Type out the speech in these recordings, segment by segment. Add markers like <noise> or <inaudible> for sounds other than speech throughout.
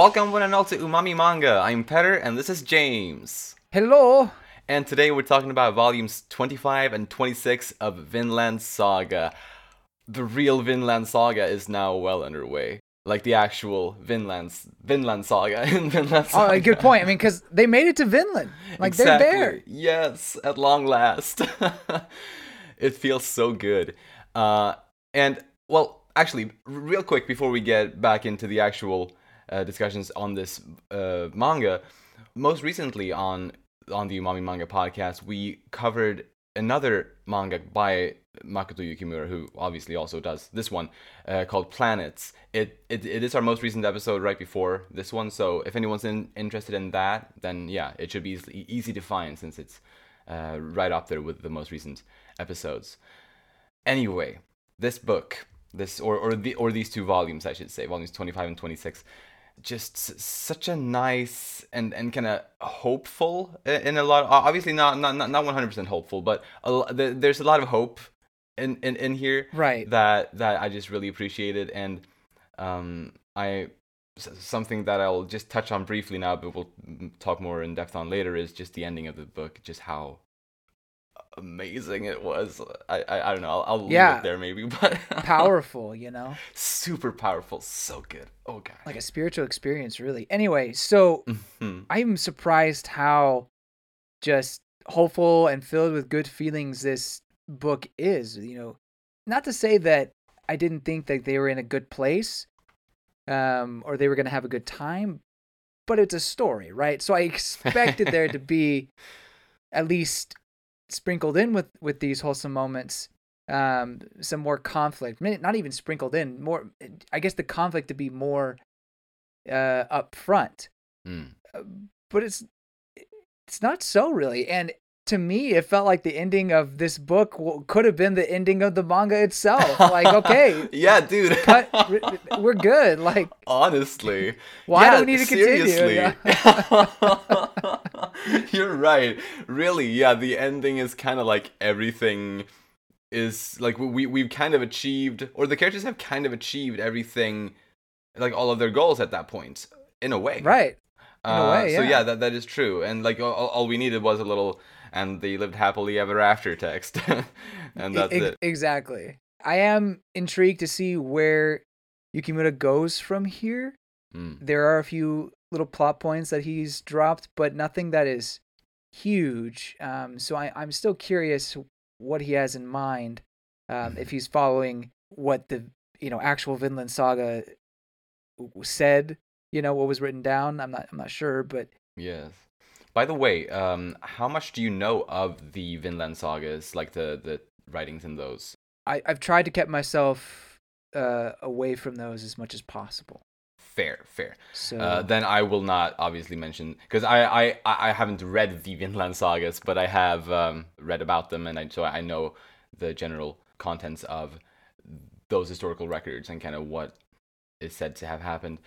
Welcome one and all to Umami Manga. I'm Petter and this is James. Hello. And today we're talking about volumes 25 and 26 of Vinland Saga. The real Vinland Saga is now well underway. Like the actual Vinland Vinland Saga in <laughs> Vinland Saga. Oh, good point. I mean, because they made it to Vinland. Like exactly. they're there. Yes, at long last. <laughs> it feels so good. Uh, and well, actually, real quick before we get back into the actual uh, discussions on this uh, manga, most recently on on the Umami Manga podcast, we covered another manga by Makoto Yukimura, who obviously also does this one, uh, called Planets. It, it it is our most recent episode right before this one, so if anyone's in, interested in that, then yeah, it should be easy, easy to find since it's uh, right up there with the most recent episodes. Anyway, this book, this or or the or these two volumes, I should say, volumes twenty five and twenty six just such a nice and and kind of hopeful in a lot obviously not not not 100% hopeful but a, there's a lot of hope in, in in here right. that that I just really appreciated and um I something that I'll just touch on briefly now but we'll talk more in depth on later is just the ending of the book just how amazing it was. I I, I don't know. I'll, I'll yeah. leave it there maybe, <laughs> but powerful, you know. Super powerful, so good. Oh god. Like a spiritual experience, really. Anyway, so mm-hmm. I'm surprised how just hopeful and filled with good feelings this book is. You know, not to say that I didn't think that they were in a good place, um, or they were going to have a good time, but it's a story, right? So I expected there to be <laughs> at least sprinkled in with with these wholesome moments um some more conflict not even sprinkled in more i guess the conflict to be more uh up front mm. but it's it's not so really and to me it felt like the ending of this book could have been the ending of the manga itself. <laughs> Like okay yeah dude. cut, we're good like honestly. why yeah, do we need to seriously. continue <laughs> <laughs> you're right. Really yeah the ending is kind of like everything is like we we've kind of achieved or the characters have kind of achieved everything like all of their goals at that point in a way. Right. In a way, yeah. Uh, so yeah that that is true. And like all, all we needed was a little and the lived happily ever after text. <laughs> and that's e- it. Exactly. I am intrigued to see where Yukimura goes from here. Mm. There are a few little plot points that he's dropped, but nothing that is huge. Um, so I, I'm still curious what he has in mind. Um, if he's following what the you know actual Vinland Saga said, you know what was written down. I'm not I'm not sure, but yes. By the way, um, how much do you know of the Vinland sagas, like the the writings in those? I, I've tried to keep myself uh, away from those as much as possible. Fair, fair. So uh, then I will not obviously mention because I, I I haven't read the <laughs> Vinland sagas, but I have um, read about them, and I, so I know the general contents of those historical records and kind of what is said to have happened.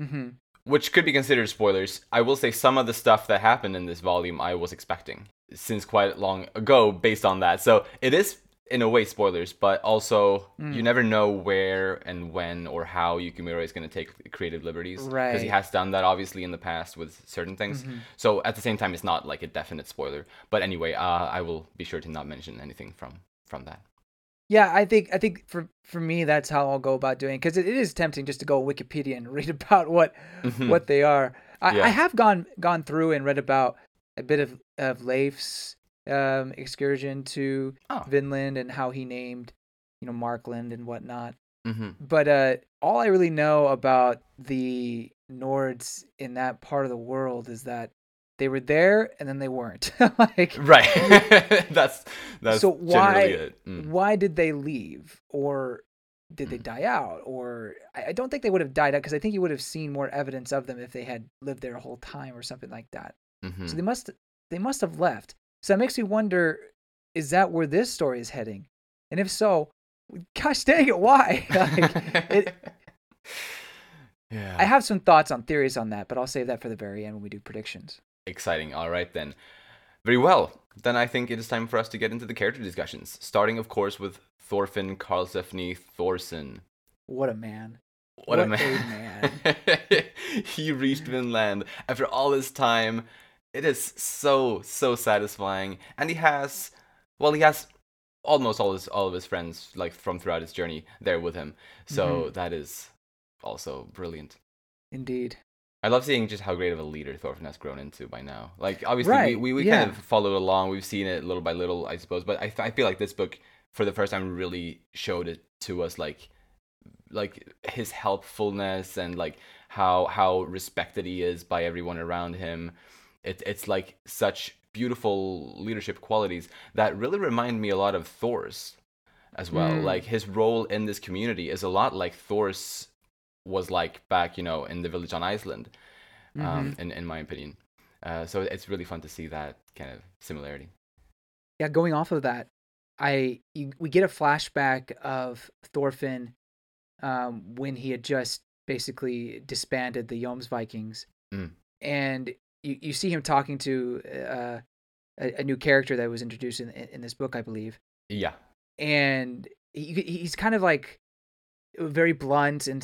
Mm-hmm which could be considered spoilers. I will say some of the stuff that happened in this volume I was expecting since quite long ago based on that. So it is in a way spoilers, but also mm. you never know where and when or how Yukimura is going to take creative liberties. Right. Because he has done that obviously in the past with certain things. Mm-hmm. So at the same time, it's not like a definite spoiler. But anyway, uh, I will be sure to not mention anything from from that. Yeah, I think I think for for me that's how I'll go about doing because it, it is tempting just to go Wikipedia and <laughs> read about what mm-hmm. what they are. I, yeah. I have gone gone through and read about a bit of of Leif's um, excursion to oh. Vinland and how he named you know Markland and whatnot. Mm-hmm. But uh, all I really know about the Nords in that part of the world is that they were there and then they weren't <laughs> like right <laughs> that's that's so why mm. why did they leave or did mm. they die out or I, I, don't think they would have died out because i think you would have seen more evidence of them if they had lived there a whole time or something like that mm-hmm. so they must they must have left so that makes me wonder is that where this story is heading and if so gosh dang it why <laughs> like, it, yeah. I have some thoughts on theories on that, but I'll save that for the very end when we do predictions. Exciting. All right then. Very well. Then I think it is time for us to get into the character discussions, starting of course with Thorfinn Karlsefni Thorson. What a man. what, what a man! A man. <laughs> he reached Vinland after all this time. It is so so satisfying, and he has, well, he has almost all his all of his friends like from throughout his journey there with him. So mm-hmm. that is also brilliant. Indeed. I love seeing just how great of a leader Thorfinn has grown into by now. Like obviously right. we, we, we yeah. kind of followed along. We've seen it little by little, I suppose. But I, I feel like this book for the first time really showed it to us like like his helpfulness and like how how respected he is by everyone around him. It, it's like such beautiful leadership qualities that really remind me a lot of Thors as well. Mm. Like his role in this community is a lot like Thors was like back, you know, in the village on Iceland, um, mm-hmm. in in my opinion. Uh, so it's really fun to see that kind of similarity. Yeah, going off of that, I you, we get a flashback of Thorfinn um, when he had just basically disbanded the Jomsvikings, mm. and you, you see him talking to uh, a, a, new character that was introduced in in this book, I believe. Yeah, and he, he's kind of like very blunt and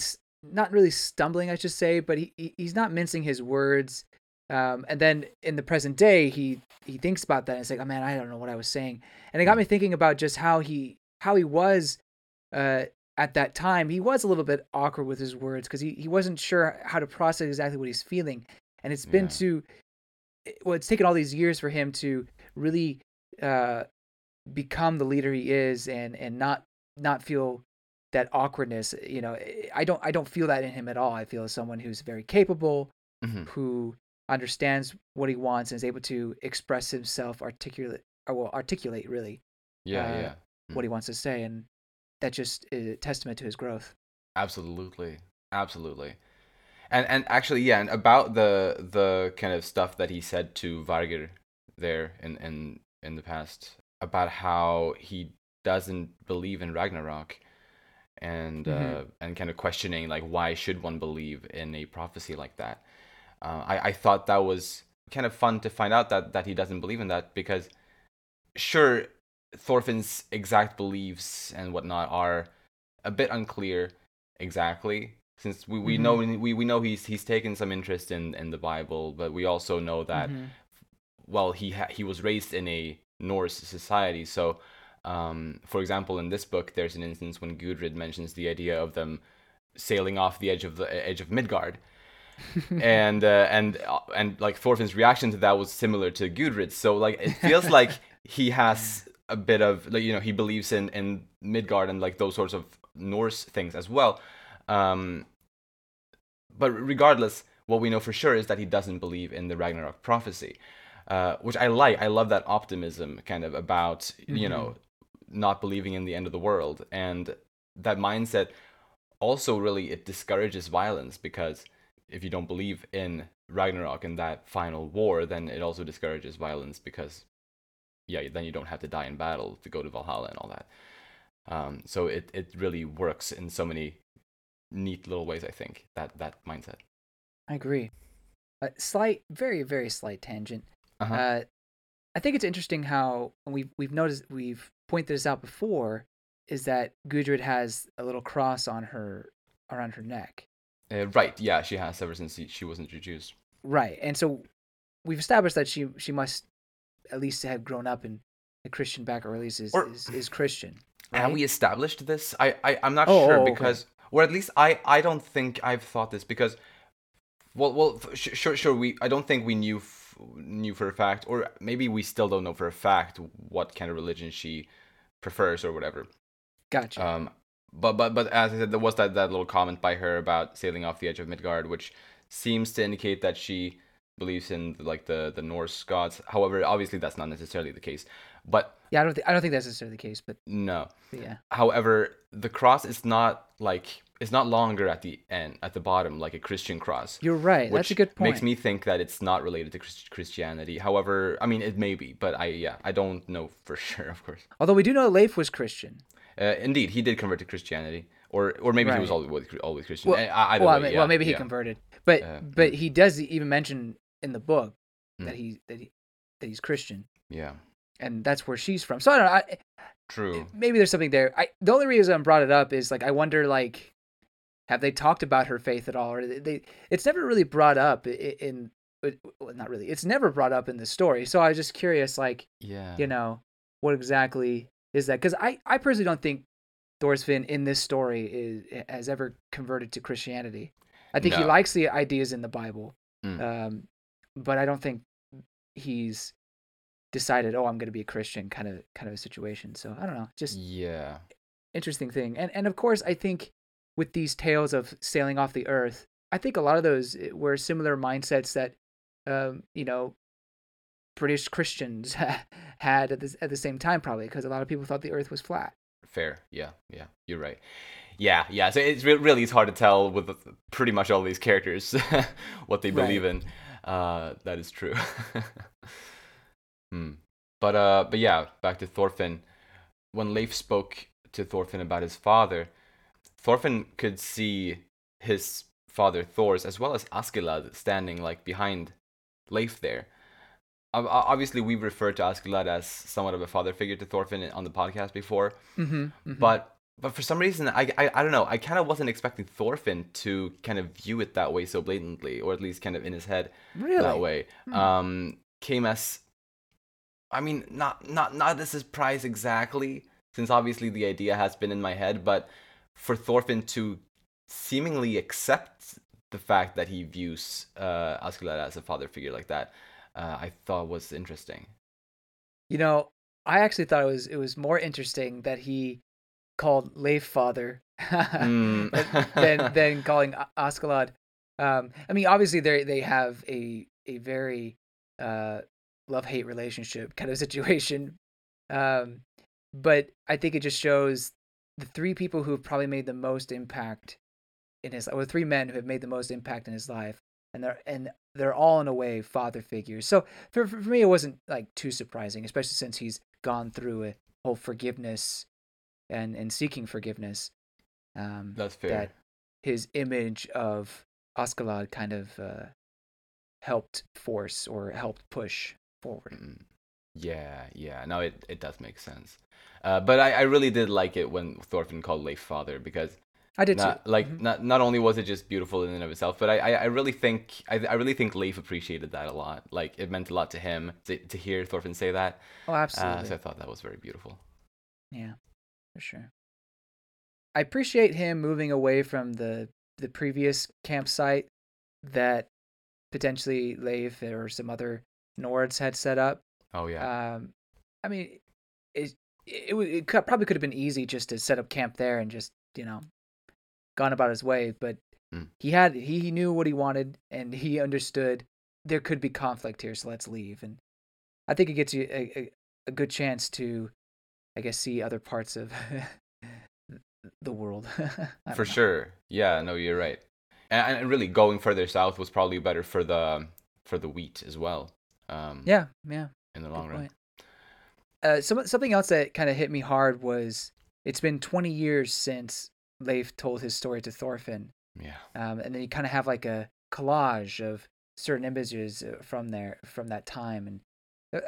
not really stumbling, I should say, but he he's not mincing his words. Um, and then in the present day, he he thinks about that and it's like, oh man, I don't know what I was saying, and it got hmm. me thinking about just how he how he was uh, at that time. He was a little bit awkward with his words because he he wasn't sure how to process exactly what he's feeling, and it's been yeah. to well, it's taken all these years for him to really uh, become the leader he is and and not not feel that awkwardness you know i don't i don't feel that in him at all. I feel someone who's very capable mm-hmm. who understands what he wants and is able to express himself articulate or well articulate really yeah uh, yeah. mm-hmm. what he wants to say and that just is a testament to his growth. Absolutely. Absolutely. And and actually yeah and about the the kind of stuff that he said to vargr there in in in the past about how he doesn't believe in ragnarok and mm-hmm. uh, and kind of questioning like why should one believe in a prophecy like that. Uh, I I thought that was kind of fun to find out that that he doesn't believe in that because sure Thorfinn's exact beliefs and whatnot are a bit unclear exactly since we, we mm-hmm. know we, we know he's he's taken some interest in, in the Bible but we also know that mm-hmm. well he ha- he was raised in a Norse society so um, for example, in this book, there's an instance when Gudrid mentions the idea of them sailing off the edge of the edge of Midgard, <laughs> and uh, and uh, and like Thorfinn's reaction to that was similar to Gudrid's. So like it feels like he has a bit of like you know he believes in in Midgard and like those sorts of Norse things as well. Um, but regardless, what we know for sure is that he doesn't believe in the Ragnarok prophecy. Uh, which I like. I love that optimism, kind of about mm-hmm. you know not believing in the end of the world. And that mindset also really it discourages violence because if you don't believe in Ragnarok and that final war then it also discourages violence because yeah then you don't have to die in battle to go to Valhalla and all that. Um, so it, it really works in so many neat little ways I think that that mindset. I agree. A slight very very slight tangent. Uh-huh. uh, I think it's interesting how we've we've noticed we've pointed this out before is that Gudrid has a little cross on her around her neck. Uh, right. Yeah, she has ever since she was introduced. Right, and so we've established that she she must at least have grown up in a Christian background, or at least is or, is, is, Christian. Right? Have we established this? I, I I'm not oh, sure oh, because, okay. or at least I I don't think I've thought this because, well well sure sure we I don't think we knew knew for a fact, or maybe we still don't know for a fact what kind of religion she prefers or whatever. Gotcha. Um, but but but as I said, there was that that little comment by her about sailing off the edge of Midgard, which seems to indicate that she believes in like the the Norse gods. However, obviously that's not necessarily the case. But yeah, I don't th- I don't think that's necessarily the case. But no. But yeah. However, the cross is not like it's not longer at the end at the bottom like a Christian cross. You're right. That's a good point. Makes me think that it's not related to Christianity. However, I mean it may be, but I yeah I don't know for <laughs> sure, of course. Although we do know Leif was Christian. Uh, indeed, he did convert to Christianity, or or maybe right. he was always always Christian. Well, I, well, way, yeah, well, maybe he yeah. converted, but uh, but he does even mention in the book that mm. he that he that he's Christian. Yeah. And that's where she's from. So I don't know. I, True. Maybe there's something there. I the only reason I brought it up is like I wonder like have they talked about her faith at all? Or they, they it's never really brought up in, in well, not really. It's never brought up in the story. So I was just curious, like, yeah, you know, what exactly is that? Because I, I personally don't think Thorfinn in this story is has ever converted to Christianity. I think no. he likes the ideas in the Bible, mm. um, but I don't think he's decided, oh, I'm going to be a Christian, kind of kind of a situation. So I don't know, just yeah, interesting thing. And and of course, I think with these tales of sailing off the earth, I think a lot of those eh, were similar mindsets that, um, you know, British Christians <laughs> had at, this, at the same time, probably because a lot of people thought the earth was flat. Fair. Yeah. Yeah. You're right. Yeah. Yeah. So it's really it's hard to tell with pretty much all these characters <laughs> what they believe right. in. Uh, that is true. <laughs> hmm. But uh, but yeah, back to Thorfinn. When Leif spoke to Thorfinn about his father, Thorfinn could see his father Thors as well as Askeladd standing like behind Leif there. Obviously, we've referred to Askeladd as somewhat of a father figure to Thorfinn on the podcast before, mm-hmm, mm-hmm. but but for some reason, I, I, I don't know. I kind of wasn't expecting Thorfinn to kind of view it that way so blatantly, or at least kind of in his head really? that way. Hmm. Um, came as, I mean, not not not a surprise exactly, since obviously the idea has been in my head, but for Thorfinn to seemingly accept the fact that he views uh, Askeladd as a father figure like that, uh, I thought was interesting. You know, I actually thought it was it was more interesting that he called Leif father mm. <laughs> than <laughs> than calling Askeladd. Um, I mean, obviously they they have a a very uh, love hate relationship kind of <laughs> situation. Um, but I think it just shows the three people who have probably made the most impact in his or three men who have made the most impact in his life and they're and they're all in a way father figures. So for, for me it wasn't like too surprising especially since he's gone through a whole forgiveness and and seeking forgiveness um that's fair. that his image of Askeladd kind of uh, helped force or helped push forward. Mm. Yeah yeah no it, it does make sense uh, but I, I really did like it when Thorfinn called Leif father because I did not, too. Like mm-hmm. not not only was it just beautiful in and of itself, but I I, I really think I, I really think Leif appreciated that a lot. Like it meant a lot to him to, to hear Thorfinn say that. Oh, absolutely. Uh, so I thought that was very beautiful. Yeah, for sure. I appreciate him moving away from the the previous campsite that potentially Leif or some other Nords had set up. Oh yeah. Um, I mean, it it, it could, probably could have been easy just to set up camp there and just you know gone about his way but mm. he had he, he knew what he wanted and he understood there could be conflict here so let's leave and i think it gets you a, a, a good chance to i guess see other parts of <laughs> the world <laughs> for know. sure yeah no you're right and, and, really going further south was probably better for the for the wheat as well um yeah yeah in the long run uh, some, something else that kind of hit me hard was it's been 20 years since Leif told his story to Thorfinn. Yeah. Um, and then you kind of have like a collage of certain images uh, from there from that time, and uh,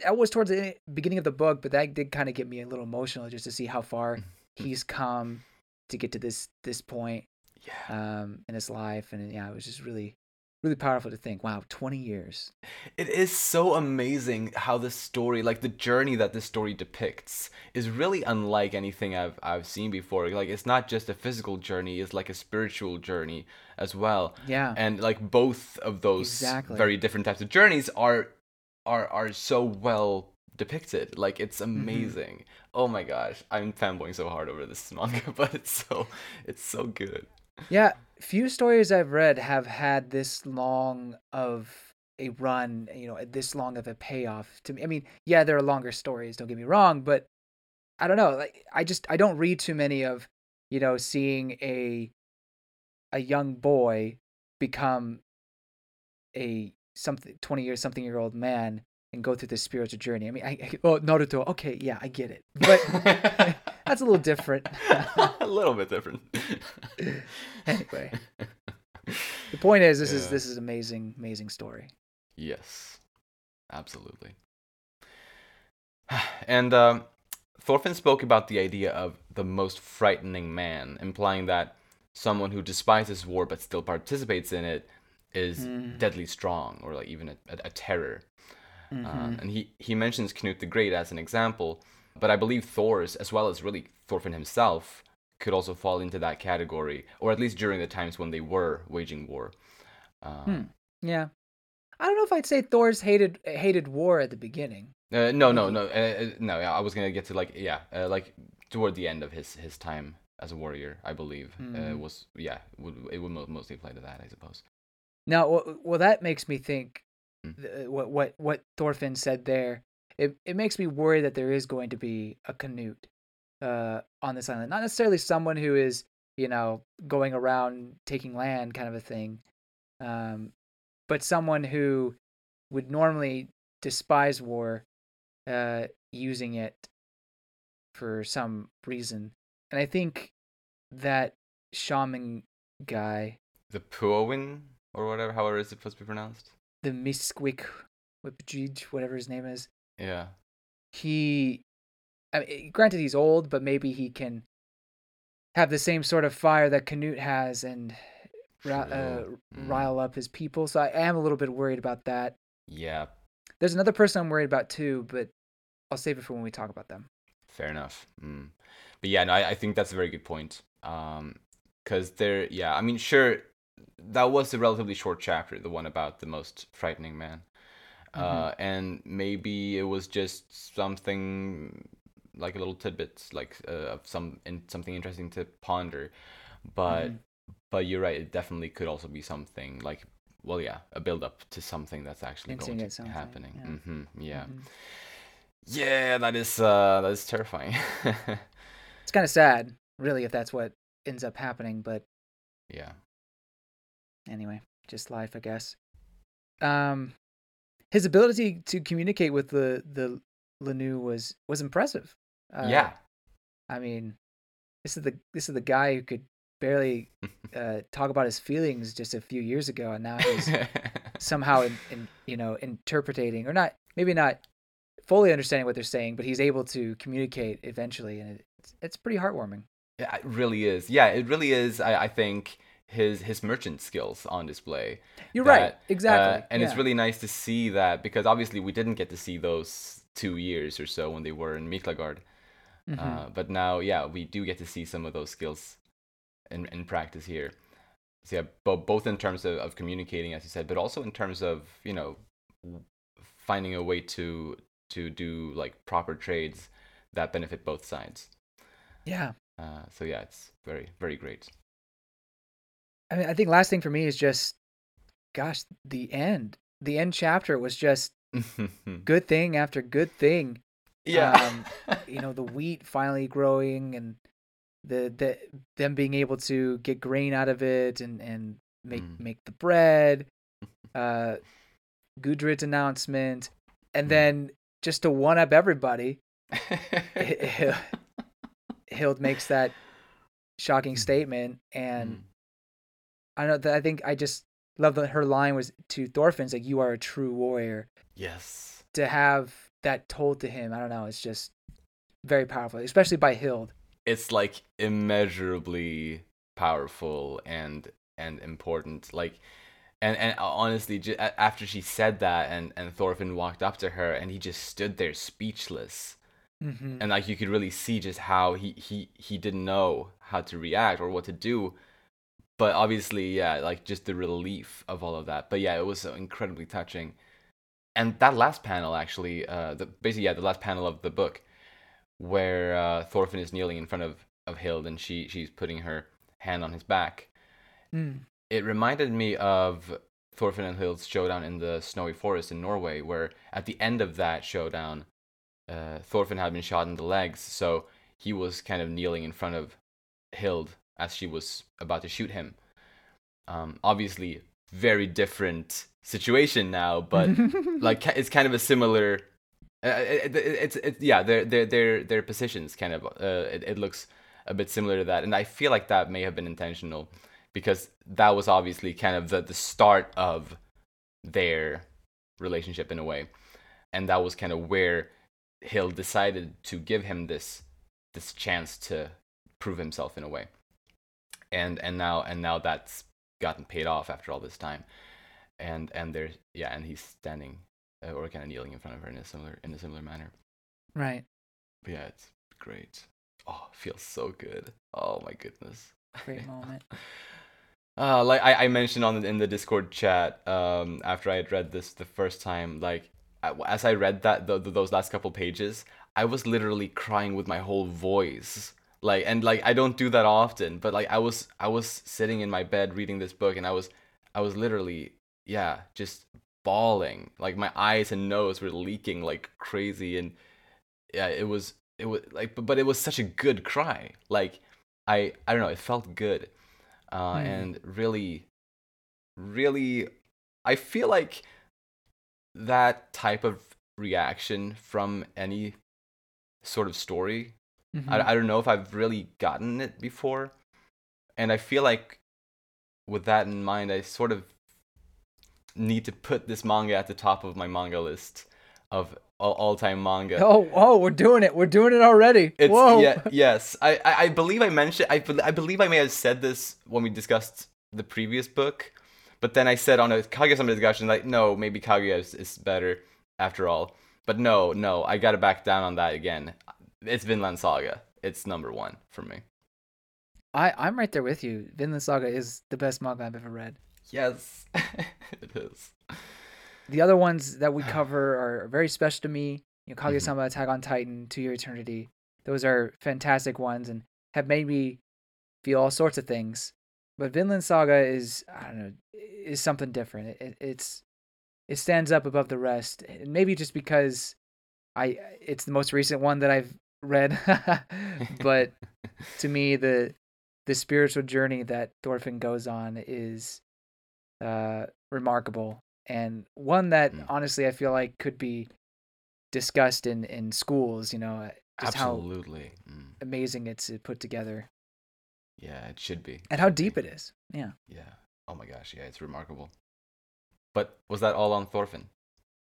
that was towards the beginning of the book, but that did kind of get me a little emotional just to see how far mm-hmm. he's come to get to this this point. Yeah. Um, in his life, and yeah, it was just really really powerful to think wow 20 years it is so amazing how the story like the journey that this story depicts is really unlike anything i've i've seen before like it's not just a physical journey it's like a spiritual journey as well yeah and like both of those exactly. very different types of journeys are are are so well depicted like it's mm-hmm. amazing mm-hmm. oh my gosh i'm fanboying so hard over this manga <laughs> but it's so it's so good yeah few stories I've read have had this long of a run, you know, this long of a payoff to me. I mean, yeah, there are longer stories, don't get me wrong, but I don't know. Like I just I don't read too many of, you know, seeing a a young boy become a something 20 years something year old man and go through this spiritual journey. I mean, I, I oh Naruto, okay, yeah, I get it. But <laughs> <laughs> That's a little different. <laughs> a little bit different. <laughs> anyway, the point is, this yeah. is this is amazing, amazing story. Yes, absolutely. <sighs> And um, Thorfinn spoke about the idea of the most frightening man, implying that someone who despises war but still participates in it is Mm. deadly strong or like even a, a, a terror. Mhm. Uh, and he, he mentions Knut the Great as an example, but I believe Thors, as well as really Thorfinn himself, could also fall into that category, or at least during the times when they were waging war. Uh, Hmm. yeah. I don't know if I'd say Thors hated hated war at the beginning. uh, no, no, no, uh, uh, no. yeah, I was gonna get to like yeah, uh, like toward the end of his his time as a warrior, I believe uh, Mhm. was yeah, would, it would mo- mostly apply to that, I suppose. Now, well, well that makes me think th- what what what Thorfinn said there. It it makes me worry that there is going to be a Canute uh, on this island. Not necessarily someone who is you know going around taking land kind of a thing, um, but someone who would normally despise war, uh, using it for some reason. And I think that shaman guy, The Puowin or whatever, however is it supposed to be pronounced. the Misquick Whipjij, whatever his name is, Yeah. he, I mean, granted he's old, but maybe he can have the same sort of fire that Canute has and uh, Mm. rile up his people. So I am a little bit worried about that. Yeah. There's another person I'm worried about too, but I'll save it for when we talk about them. Fair enough. Mm. But yeah, no, I, I think that's a very good point. Um, because there, yeah, I mean, sure, that was a relatively short chapter, the one about the most frightening man. Uh, and maybe it was just something like a little tidbits, like uh, of some in, something interesting to ponder. But Mhm. but you're right, it definitely could also be something like, well, yeah, a build up to something that's actually going to something, happening. yeah. hmm yeah. Mhm. Yeah, that is uh that is terrifying. It's kind of sad, really, if that's what ends up happening. But yeah. anyway, just life, I guess. Um, his ability to communicate with the the Lanu was was impressive. Uh, yeah. I mean, this is the this is the guy who could barely <laughs> uh, talk about his feelings just a few years ago, and now he's <laughs> somehow in, in you know interpreting or not maybe not fully understanding what they're saying, but he's able to communicate eventually, and it's it's pretty heartwarming. Yeah, it really is. Yeah, it really is. I, I think his his merchant skills on display. You're that, right, uh, exactly, and it's really nice to see that because obviously we didn't get to see those two years or so when they were in Miklagard. Mhm. Uh, but now, yeah, we do get to see some of those skills in, in practice here. So yeah, bo- both in terms of, of communicating, as you said, but also in terms of you know finding a way to to do like proper trades that benefit both sides. yeah. Uh, so yeah, it's very very great. I mean, I think last thing for me is just, gosh, the end. The end chapter was just <laughs> good thing after good thing. yeah. Um, <laughs> you know, the wheat finally growing and the the them being able to get grain out of it and and make Mm. make the bread. <laughs> Uh, Gudrid's announcement, and Mm. then just to one up everybody, Hild makes that shocking statement, and Mm. I know. I think I just love that her line was to Thorfinn's like, "You are a true warrior." yes. To have that told to him, I don't know. It's just very powerful, especially by Hild. It's like immeasurably powerful and and important. Like, and and honestly, ju- a- after she said that, and and Thorfinn walked up to her, and he just stood there speechless, Mm-hmm. and like you could really see just how he he he didn't know how to react or what to do. But obviously, yeah, like just the relief of all of that. But yeah, it was so incredibly touching. And that last panel, actually, uh, the basically yeah, the last panel of the book, where uh, Thorfinn is kneeling in front of of Hild and she she's putting her hand on his back. Mm. It reminded me of Thorfinn and Hild's showdown in the snowy forest in Norway, where at the end of that showdown, uh, Thorfinn had been shot in the legs, so he was kind of kneeling in front of Hild as she was about to shoot him. Um, obviously, very different situation now, but <laughs> like it's kind of a similar. Uh, it, it, it's it's yeah, their their their their positions kind of. Uh, it, it looks a bit similar to that, and I feel like that may have been intentional because that was obviously kind of the the start of their relationship in a way, and that was kind of where Hild decided to give him this this chance to prove himself in a way. And and now and now that's gotten paid off after all this time, and and there's yeah, and he's standing uh, or kind of kneeling in front of her in a similar in a similar manner. Right. But yeah, it's great. Oh, feels so good. Oh my goodness. Great moment. <laughs> Uh, like I, I mentioned on the, in the Discord chat, um, after I had read this the first time, like as I read that the, the, those last couple pages, I was literally crying with my whole voice. Like and like I don't do that often, but like I was I was sitting in my bed reading this book and I was I was literally yeah just bawling. Like my eyes and nose were leaking like crazy and yeah it was it was like but, but it was such a good cry. Like I I don't know it felt good uh, mm. and really, really, I feel like that type of reaction from any sort of story. Mm-hmm. I, I don't know if I've really gotten it before. And I feel like with that in mind, I sort of need to put this manga at the top of my manga list of all time manga. Oh, oh, we're doing it. We're doing it already. It's, Whoa. Yeah, yes. I, I, I believe I mentioned. I, I believe I may have said this when we discussed the previous book, but then I said on a Kaguya-sama discussion like, no, maybe Kaguya is, is better after all. But no, no, I gotta back down on that again. It's Vinland Saga. It's number one for me. I I'm right there with you. Vinland Saga is the best manga I've ever read. Yes, <laughs> it is. The other ones that we <sighs> cover are very special to me. You know, Kaguya-sama, mm-hmm. Attack on Titan, To Your Eternity. Those are fantastic ones and have made me feel all sorts of things. But Vinland Saga is I don't know is something different. It, it, it's it stands up above the rest. And maybe just because I it's the most recent one that I've read. <laughs> but <laughs> to me the the spiritual journey that Thorfinn goes on is uh, remarkable and one that mm. honestly I feel like could be discussed in in schools. You know, uh, just absolutely how mm. amazing it's put together. Yeah, it should be. And how deep it is. Yeah. Yeah. Oh my gosh, yeah, it's remarkable. But was that all on Thorfinn?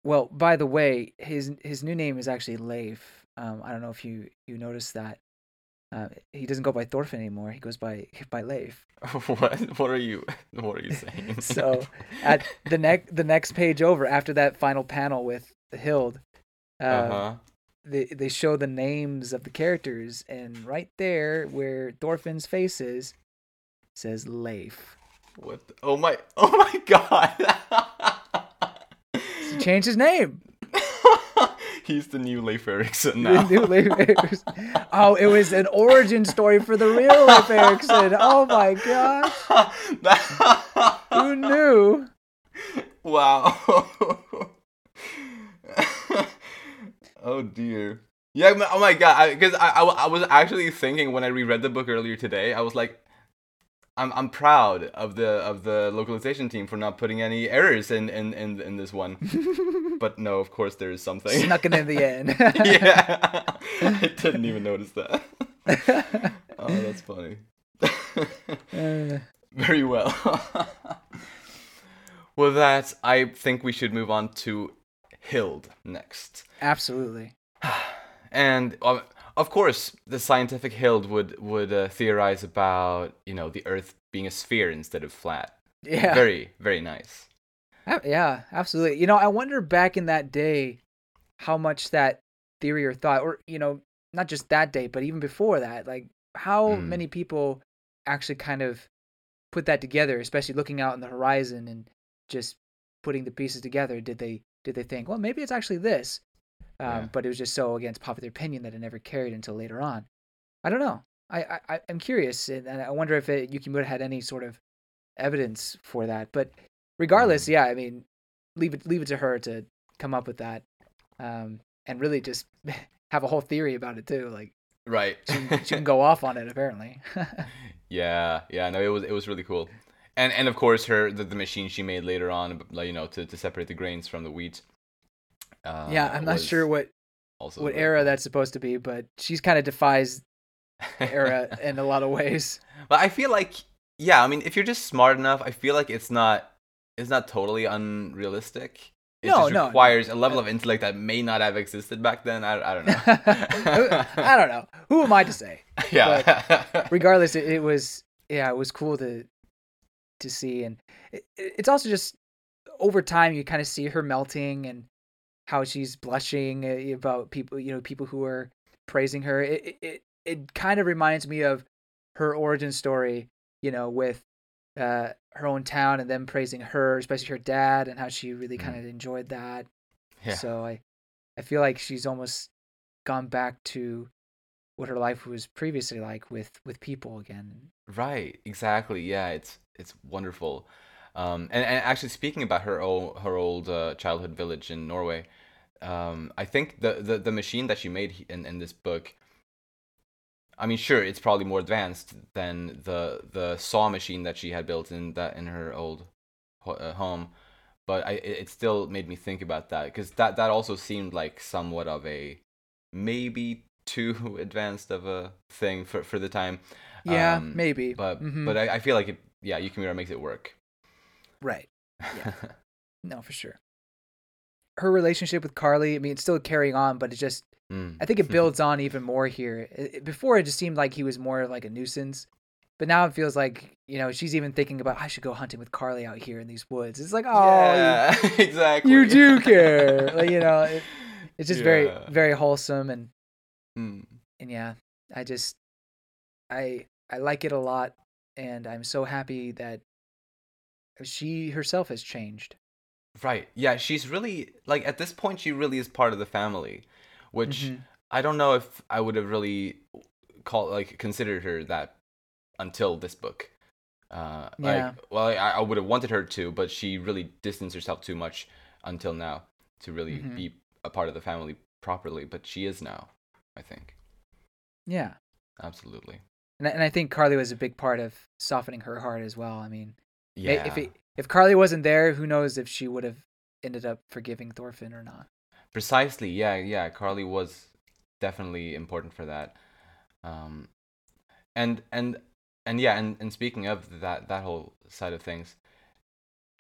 Well, by the way, his his new name is actually Leif. Um, I don't know if you you noticed that. Uh, he doesn't go by Thorfinn anymore. He goes by <laughs> by Leif. <laughs> what? What are you? <laughs> What are you saying? so, at the next the next page over, after that final panel with the Hild, uh, uh-huh. they they show the names of the characters, and right there where Thorfinn's face is, says Leif. What? The, oh my! Oh my God! he changed his name. He's the new Leif Erikson now. The new Leif Erikson. Oh, it was an origin story for the real Leif Erikson. Oh my gosh. <laughs> Who knew? Wow. <laughs> oh dear. Yeah, oh my god, because I, I, I, I was actually thinking when I reread the book earlier today, I was like, I'm I'm proud of the of the localization team for not putting any errors in in in, in this one. <laughs> but no, of course there is something. Snuck it in the end. <laughs> yeah, <laughs> I didn't even notice that. oh, that's funny. Uh. Very well. With that, I think we should move on to Hild next. Absolutely. <sighs> and um, of course, the scientific Hild would would uh, theorize about you know the Earth being a sphere instead of flat. Yeah, very very nice. Yeah, absolutely. You know, I wonder back in that day how much that theory or thought, or you know, not just that day, but even before that, like how mm. many people actually kind of put that together, especially looking out in the horizon and just putting the pieces together. Did they did they think, well, maybe it's actually this? Um, yeah. But it was just so against popular opinion that it never carried until later on. I don't know. I, I I'm curious, and, I wonder if it, Yukimura had any sort of evidence for that. But regardless, mm. yeah, I mean, leave it leave it to her to come up with that, um, and really just <laughs> have a whole theory about it too. Like, right, she, she can <laughs> go off on it apparently. <laughs> yeah, yeah, no, it was it was really cool, and and of course her the, the machine she made later on, you know, to to separate the grains from the wheat. Uh, yeah, I'm not sure what what era cool. that's supposed to be, but she's kind of defies era <laughs> in a lot of ways. But I feel like, yeah, I mean, if you're just smart enough, I feel like it's not it's not totally unrealistic. It no, just no, requires no. a level of intellect that may not have existed back then. I, I don't know. <laughs> I don't know. Who am I to say? <laughs> Yeah. But regardless, it, it was yeah, it was cool to to see, and it, it's also just over time you kind of see her melting and how she's blushing uh, about people, you know, people who are praising her. It it it kind of reminds me of her origin story, you know, with uh, her own town and them praising her, especially her dad, and how she really kind of enjoyed that. Yeah. So I, I feel like she's almost gone back to what her life was previously like with with people again. Right. Exactly. Yeah. It's it's wonderful. Um, and, and actually speaking about her old her old uh, childhood village in Norway, um, I think the, the the machine that she made in in this book I mean, sure, it's probably more advanced than the the saw machine that she had built in that in her old uh, home, but I it still made me think about that because that that also seemed like somewhat of a maybe too <laughs> advanced of a thing for for the time. Yeah, um, maybe. But mm-hmm. but I, I, feel like it. Yeah, Yukimura makes it work. Right. Yeah. <laughs> no, for sure. Her relationship with Karli, I mean, it's still carrying on, but it just Mm. I think it <laughs> builds on even more here. It, before it just seemed like he was more like a nuisance, but now it feels like you know she's even thinking about I should go hunting with Karli out here in these woods. It's like oh yeah, you, <laughs> exactly. You do care, like you know. It, it's just yeah. very very wholesome and mm. and yeah, I just I I like it a lot, and I'm so happy that she herself has changed. Right. Yeah, she's really like at this point she really is part of the family which mm-hmm. I don't know if I would have really called like considered her that until this book. Uh, yeah. Like, well, I, I would have wanted her to, but she really distanced herself too much until now to really mm-hmm. be a part of the family properly. But she is now, I think. Yeah. Absolutely. And and I think Karli was a big part of softening her heart as well. I mean, yeah. If it, if Karli wasn't there, who knows if she would have ended up forgiving Thorfinn or not. Precisely. Yeah, yeah. Karli was definitely important for that. Um, and and and yeah, and, and speaking of that that whole side of things,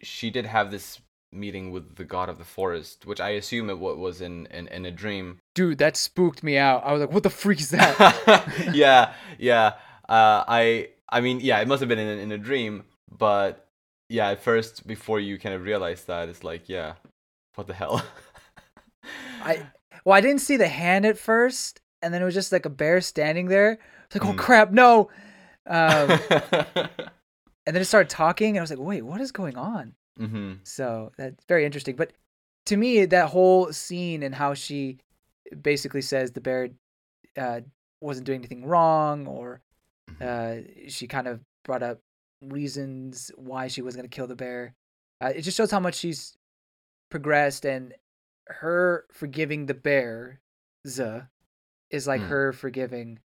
she did have this meeting with the god of the forest, which I assume it what was in, in, in a dream. Dude, that spooked me out. I was like, "What the freak is that?" <laughs> yeah, <laughs> yeah. Uh, I I mean, yeah, it must have been in in a dream, but yeah, at first, before you kind of realize that, it's like, yeah, what the hell? I <laughs> well, I didn't see the hand at first, and then it was just like a bear standing there. It's like, oh mm. crap, no. Um, <laughs> and then it started talking, and I was like, wait, what is going on? Mm-hmm. So that's very interesting. But to me, that whole scene and how she basically says the bear uh, wasn't doing anything wrong, or mm-hmm. uh, she kind of brought up reasons why she was going to kill the bear. Uh, it just shows how much she's progressed and her forgiving the bear, Z, is like mm. her forgiving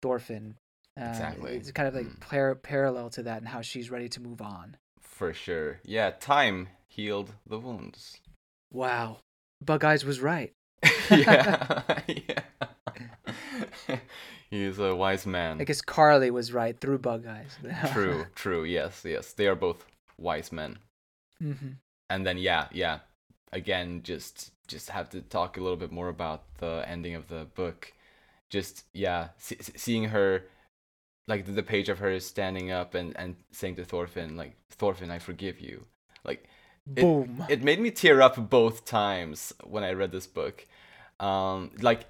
Thorfinn. Uh, exactly. It's kind of like mm. par- parallel to that and how she's ready to move on. For sure. Yeah, time healed the wounds. Wow. Bug Eyes was right. <laughs> yeah. <laughs> yeah. He's a wise man. I guess Karli was right through Bug Eyes. <laughs> true, true. Yes, yes. They are both wise men. Mm-hmm. And then, yeah, yeah. Again, just just have to talk a little bit more about the ending of the book. Just yeah, see, seeing her, like the, page of her standing up and and saying to Thorfinn like Thorfinn, I forgive you. Like it, boom. It made me tear up both times when I read this book. Um, like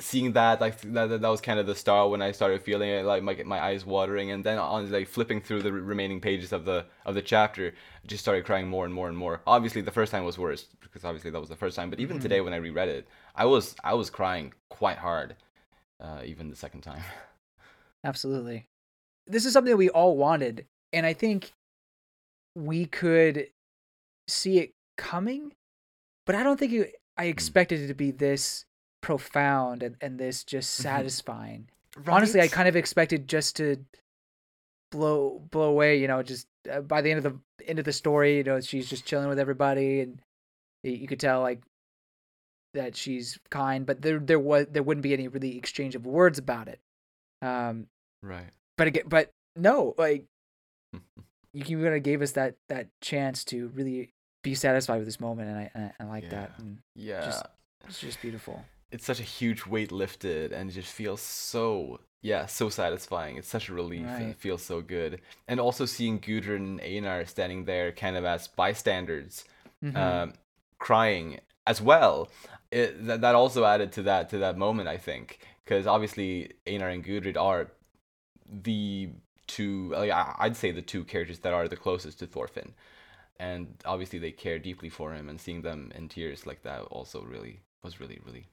seeing that like that, that was kind of the start when I started feeling it like my my eyes watering and then on like flipping through the remaining pages of the of the chapter just started crying more and more and more obviously the first time was worse because obviously that was the first time but even mm-hmm. today when I reread it I was I was crying quite hard uh, even the second time <laughs> absolutely this is something that we all wanted and I think we could see it coming but I don't think it, I hmm. expected it to be this profound and, and this just mm-hmm. satisfying. Right? Honestly, I kind of expected just to blow blow away. You know, just uh, by the end of the end of the story, you know, she's just chilling with everybody, and you could tell like that she's kind, but there there was there wouldn't be any really exchange of words about it. Um, right. But again, but no, like <laughs> you kind of gave us that that chance to really be satisfied with this moment, and I and I, I like yeah. that. And yeah, just, it's just beautiful it's such a huge weight lifted and it just feels so yeah, so satisfying. It's such a relief and it feels so good. And also seeing Gudrun and Einar standing there kind of as bystanders, Mhm. um, crying as well. It, that, that also added to that to that moment, I think, because obviously Einar and Gudrun are the two. Like, I- I'd say the two characters that are the closest to Thorfinn, and obviously they care deeply for him. And seeing them in tears like that also really was really really.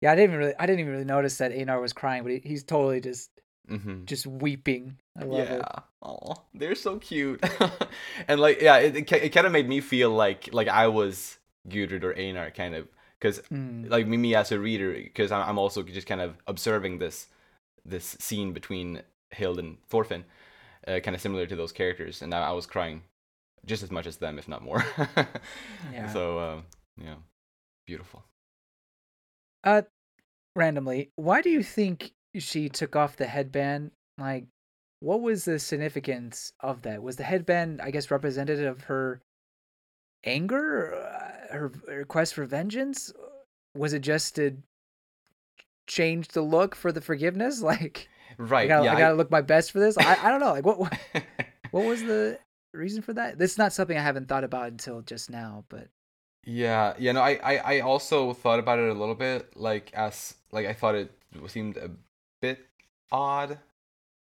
Yeah, I didn't even really, I didn't even really notice that Einar was crying, but he, he's totally just, Mm-hmm. just weeping. I love yeah. it. Oh, they're so cute. <laughs> and like, yeah, it, it, it kind of made me feel like like I was Gudrid or Einar, kind of, because Mm. like me, me as a reader, because I'm also just kind of observing this this scene between Hild and Thorfinn, uh, kind of similar to those characters, and I, I was crying just as much as them, if not more. <laughs> Yeah. So uh, yeah, beautiful. Uh, randomly, why do you think she took off the headband? Like, what was the significance of that? Was the headband, I guess, representative of her anger, uh, her request for vengeance? Was it just to change the look for the forgiveness? <laughs> Like, Right. I gotta, yeah. I gotta look my best for this. I, I don't know. Like, what, what <laughs> what was the reason for that? This is not something I haven't thought about until just now. But Yeah, yeah, no, I, I, I also thought about it a little bit, like as like I thought it seemed a bit odd.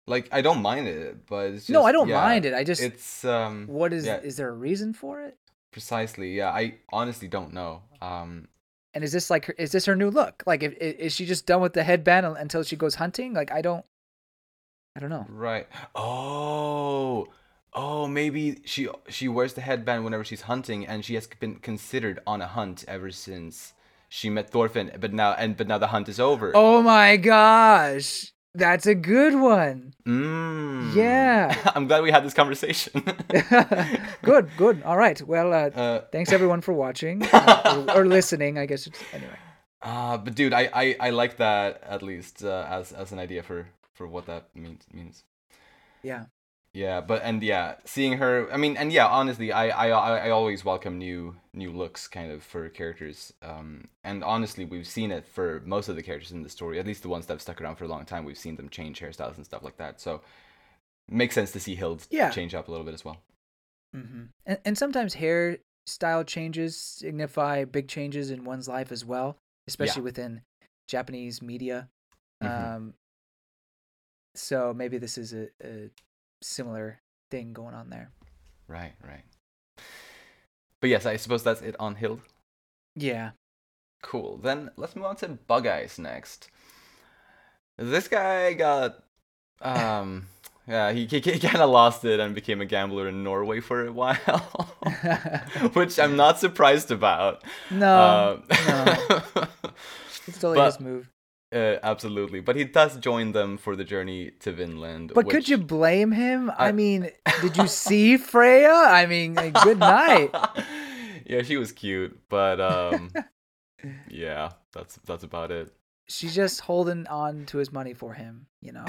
Like I don't mind it, but it's just no, I don't yeah, mind it. I just It's um what is yeah. is there a reason for it? precisely, yeah. I honestly don't know. Um, And is this like her, is this her new look? Like, if, is she just done with the headband until she goes hunting? Like, I don't, I don't know. right. Oh, oh, maybe she she wears the headband whenever she's hunting, and she has been considered on a hunt ever since she met Thorfinn. But now and but now the hunt is over. Oh my gosh, that's a good one. Mm. Yeah. <laughs> I'm glad we had this conversation. <laughs> good, good. All right. Well, uh, Uh, thanks everyone for watching <laughs> uh, or, or listening. I guess it's anyway. uh, but dude, I, I, I like that at least uh, as as an idea for for what that means means. Yeah. Yeah, but and yeah, seeing her. I mean, and yeah, honestly, I I I I always welcome new new looks kind of for characters. Um, and honestly, we've seen it for most of the characters in the story. At least the ones that have stuck around for a long time, we've seen them change hairstyles and stuff like that. So, makes sense to see Hild Yeah. change up a little bit as well. Mm-hmm. And and sometimes hairstyle changes signify big changes in one's life as well, especially within Japanese media. Mhm. Um, so maybe this is a, a similar thing going on there. Right, right. But yes, I suppose that's it on Hild. Yeah. Cool. Then let's move on to Bug Eyes next. This guy got, um, <laughs> yeah, he he, he kind of lost it and became a gambler in Norway for a <laughs> while, <laughs> which I'm not surprised about. no, Uh, it's totally but- his move. Uh, absolutely, but he does join them for the journey to Vinland. But could you blame him? I, I- mean, <laughs> did you see Freya? I mean, like, good night. <laughs> yeah, she was cute, but um, <laughs> yeah, that's that's about it. She's just holding on to his money for him, you know.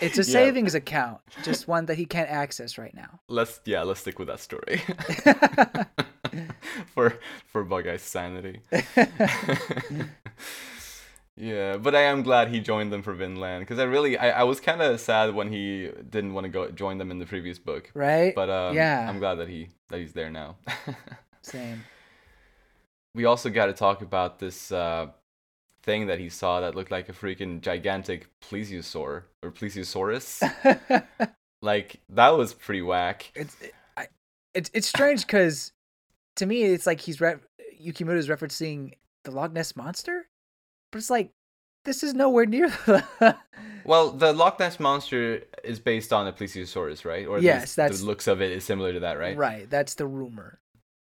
It's a savings account, just one that he can't access right now. Let's yeah, let's stick with that story. for for Bug Eye's sanity. Yeah, but I am glad he joined them for Vinland because I really I, I was kind of sad when he didn't want to go join them in the previous book. right? But um, Yeah. I'm glad that he that he's there now. <laughs> Same. we also got to talk about this uh, thing that he saw that looked like a freaking gigantic plesiosaur or plesiosaurus. <laughs> like that was pretty whack. it's it, I, it's it's strange because to me it's like he's re- Yukimura is referencing the Loch Ness monster, but it's like this is nowhere near <laughs> the. Well, the Loch Ness monster is based on a plesiosaurus, right? Or Yes, that's- the looks of it is similar to that, right? Right, that's the rumor,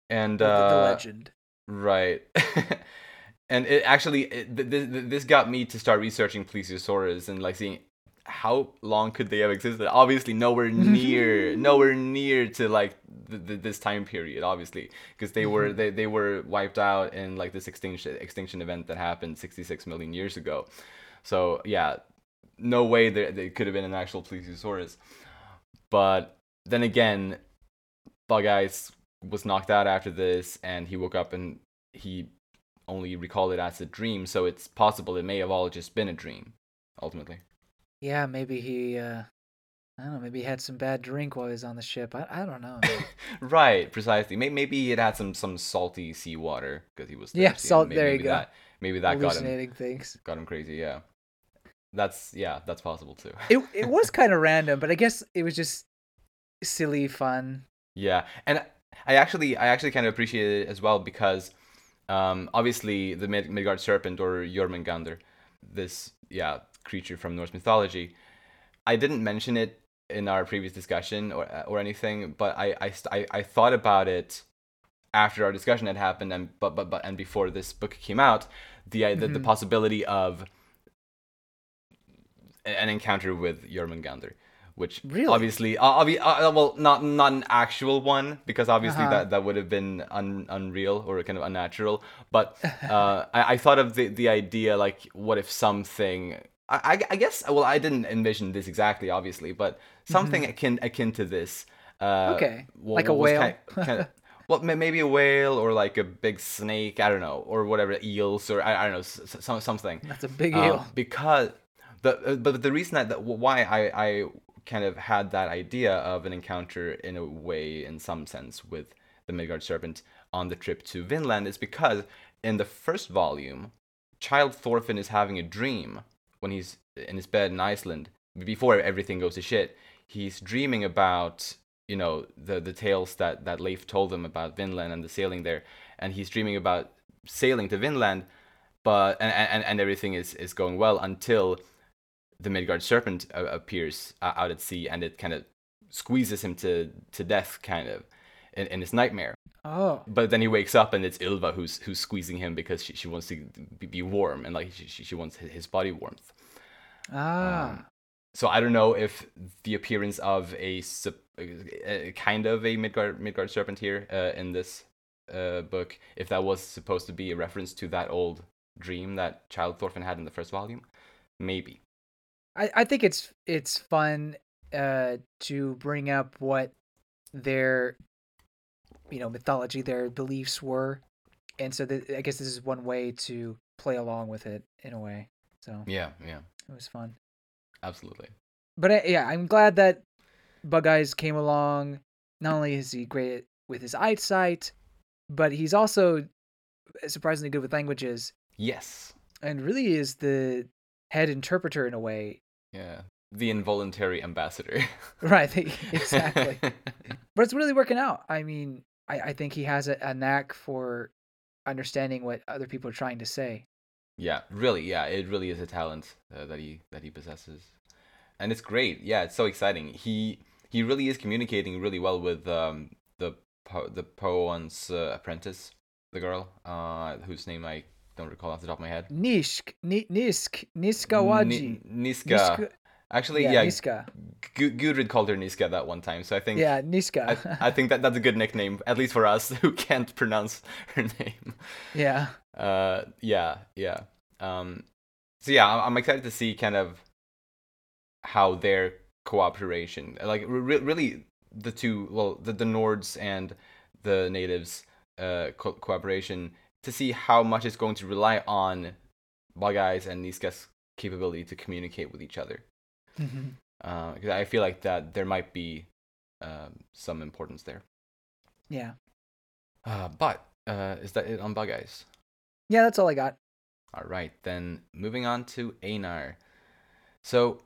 And the, the uh, legend. right. <laughs> and it actually it, th- th- this got me to start researching plesiosaurs and like seeing how long could they have existed obviously nowhere <laughs> near nowhere near to like th- th- this time period obviously because they were they, they were wiped out in like this extinction extinction event that happened 66 million years ago so yeah no way there, there could have been an actual plesiosaurus but then again bug eyes was knocked out after this and he woke up and he only recall it as a dream. So it's possible it may have all just been a dream, ultimately. Yeah, maybe he. Uh, I don't know. Maybe he had some bad drink while he was on the ship. I, I don't know. <laughs> right, precisely. Maybe, maybe he had had some some salty seawater because he was thirsty, yeah salt. Maybe, there you maybe go. That, maybe that got him things. got him crazy. Yeah, that's yeah, that's possible too. It it was <laughs> kind of random, but I guess it was just silly fun. Yeah, and I actually I actually kind of appreciate it as well because um, obviously the Mid- Midgard serpent or Jormungandr, this yeah creature from Norse mythology, I didn't mention it in our previous discussion or or anything, but I I, I, I thought about it after our discussion had happened and but but but and before this book came out, the the, the Mhm. possibility of an encounter with Jormungandr, which Really? obviously, uh, obvi- uh, well, not not an actual one because obviously Uh-huh. that, that would have been un- unreal or kind of unnatural. But <laughs> uh, I, I thought of the the idea like, what if something? I, I, I guess well, I didn't envision this exactly, obviously, but something akin akin to this. Uh, Mm-hmm. Okay. Like a whale? ki- kind of- <laughs> well, maybe a whale or like a big snake. I don't know, or whatever, eels or I, I don't know, some something. That's a big Uh, eel. because the uh, but the reason that, that why I I kind of had that idea of an encounter in a way in some sense with the Midgard serpent on the trip to Vinland is because in the first volume, child Thorfinn is having a dream when he's in his bed in Iceland before everything goes to shit. He's dreaming about you know the the tales that that Leif told him about Vinland and the sailing there, and he's dreaming about sailing to Vinland, but and and, and everything is is going well until the Midgard serpent appears uh, out at sea and it kind of squeezes him to to death kind of in, in his nightmare. Oh, but then he wakes up and it's Ylva who's who's squeezing him because she, she wants to be, warm and like she, she wants his body warmth. Ah, Um, so I don't know if the appearance of a, a kind of a Midgard Midgard serpent here uh, in this uh, book, if that was supposed to be a reference to that old dream that Child Thorfinn had in the first volume, maybe. I, I think it's it's fun uh to bring up what their you know mythology their beliefs were and so th- i guess this is one way to play along with it in a way so Yeah, yeah, it was fun absolutely. but uh, yeah i'm glad that bug eyes came along not only is he great with his eyesight but he's also surprisingly good with languages Yes. and really is the head interpreter in a way Yeah. The involuntary ambassador. <laughs> right exactly <laughs> but it's really working out. I mean, I, I think he has a, a knack for understanding what other people are trying to say. yeah, really. Yeah, it really is a talent uh, that he that he possesses, and it's great. Yeah, it's so exciting. He he really is communicating really well with um the po- the Poon's uh, apprentice, the girl, uh, whose name I don't recall off the top of my head. Nishk, Ni- Nisk, Niskawaji. Ni- Niska. Actually, yeah, yeah, Niska. Gu- Gudrid called her Niska that one time, so I think Yeah, Niska. I, I think that that's a good nickname, at least for us <laughs> who can't pronounce her name. yeah. Uh, yeah, yeah. Um, so yeah, I'm, I'm excited to see kind of how their cooperation, like re- really the two, well, the the Nords and the natives, uh, co- cooperation to see how much it's going to rely on Bug Eyes and Niska's capability to communicate with each other. Mhm. Because I feel like that there might be um, some importance there. Yeah. Uh, but uh, is that it on Bug Eyes? Yeah, that's all I got. All right, then moving on to Einar. So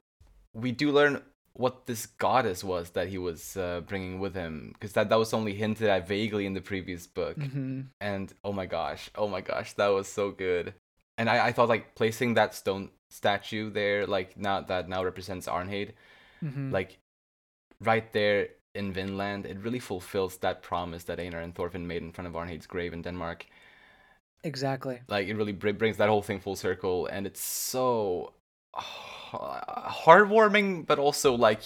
we do learn what this goddess was that he was uh, bringing with him, because that, that was only hinted at vaguely in the previous book. hmm And oh my gosh, oh my gosh, that was so good. And I, I thought like placing that stone statue there, like now that now represents Arnheid, hmm like right there in Vinland, it really fulfills that promise that Einar and Thorfinn made in front of Arnheid's grave in Denmark. Exactly. Like it really br- brings that whole thing full circle, and it's so heartwarming, but also like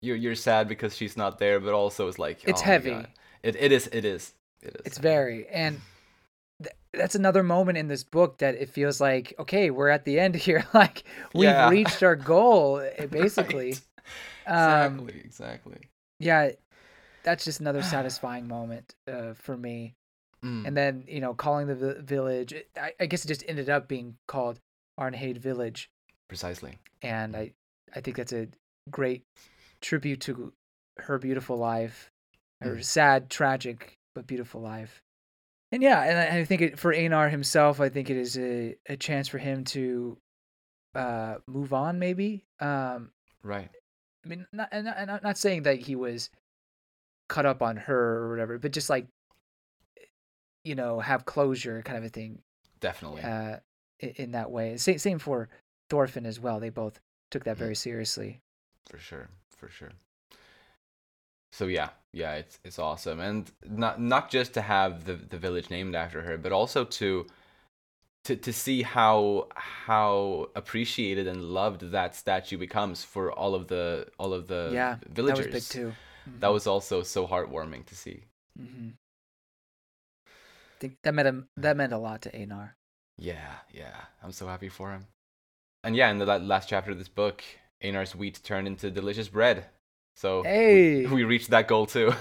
you're you're sad because she's not there, but also it's like It's oh heavy. It it is it is it is. It's heavy. very and that's another moment in this book that it feels like okay, we're at the end <laughs> here. like we've Yeah. reached our goal <laughs> eh, basically. Right. Um, Exactly, exactly. yeah, that's just another <sighs> satisfying moment uh, for me. mm. and then you know calling the vi- village. I, I, guess it just ended up being called Arnheid Village. Precisely. And I I think that's a great tribute to her beautiful life, her mm. sad, tragic but beautiful life. And yeah, and I, think it, for Einar himself, I think it is a, a chance for him to uh, move on, maybe. Um, right. I mean, not, and, and I'm not saying that he was cut up on her or whatever, but just like, you know, have closure kind of a thing. Definitely. Uh, in, in that way. Same, same for Thorfinn as well. They both took that mm. very seriously. For sure. For sure. So yeah, yeah, it's it's awesome, and not not just to have the the village named after her, but also to to to see how how appreciated and loved that statue becomes for all of the all of the yeah, villagers. That was big too. Mm-hmm. That was also so heartwarming to see. Mm-hmm. I think that meant a, that meant a lot to Einar. Yeah, yeah, I'm so happy for him. And yeah, in the last chapter of this book, Einar's wheat turned into delicious bread. So hey, we, we reached that goal too.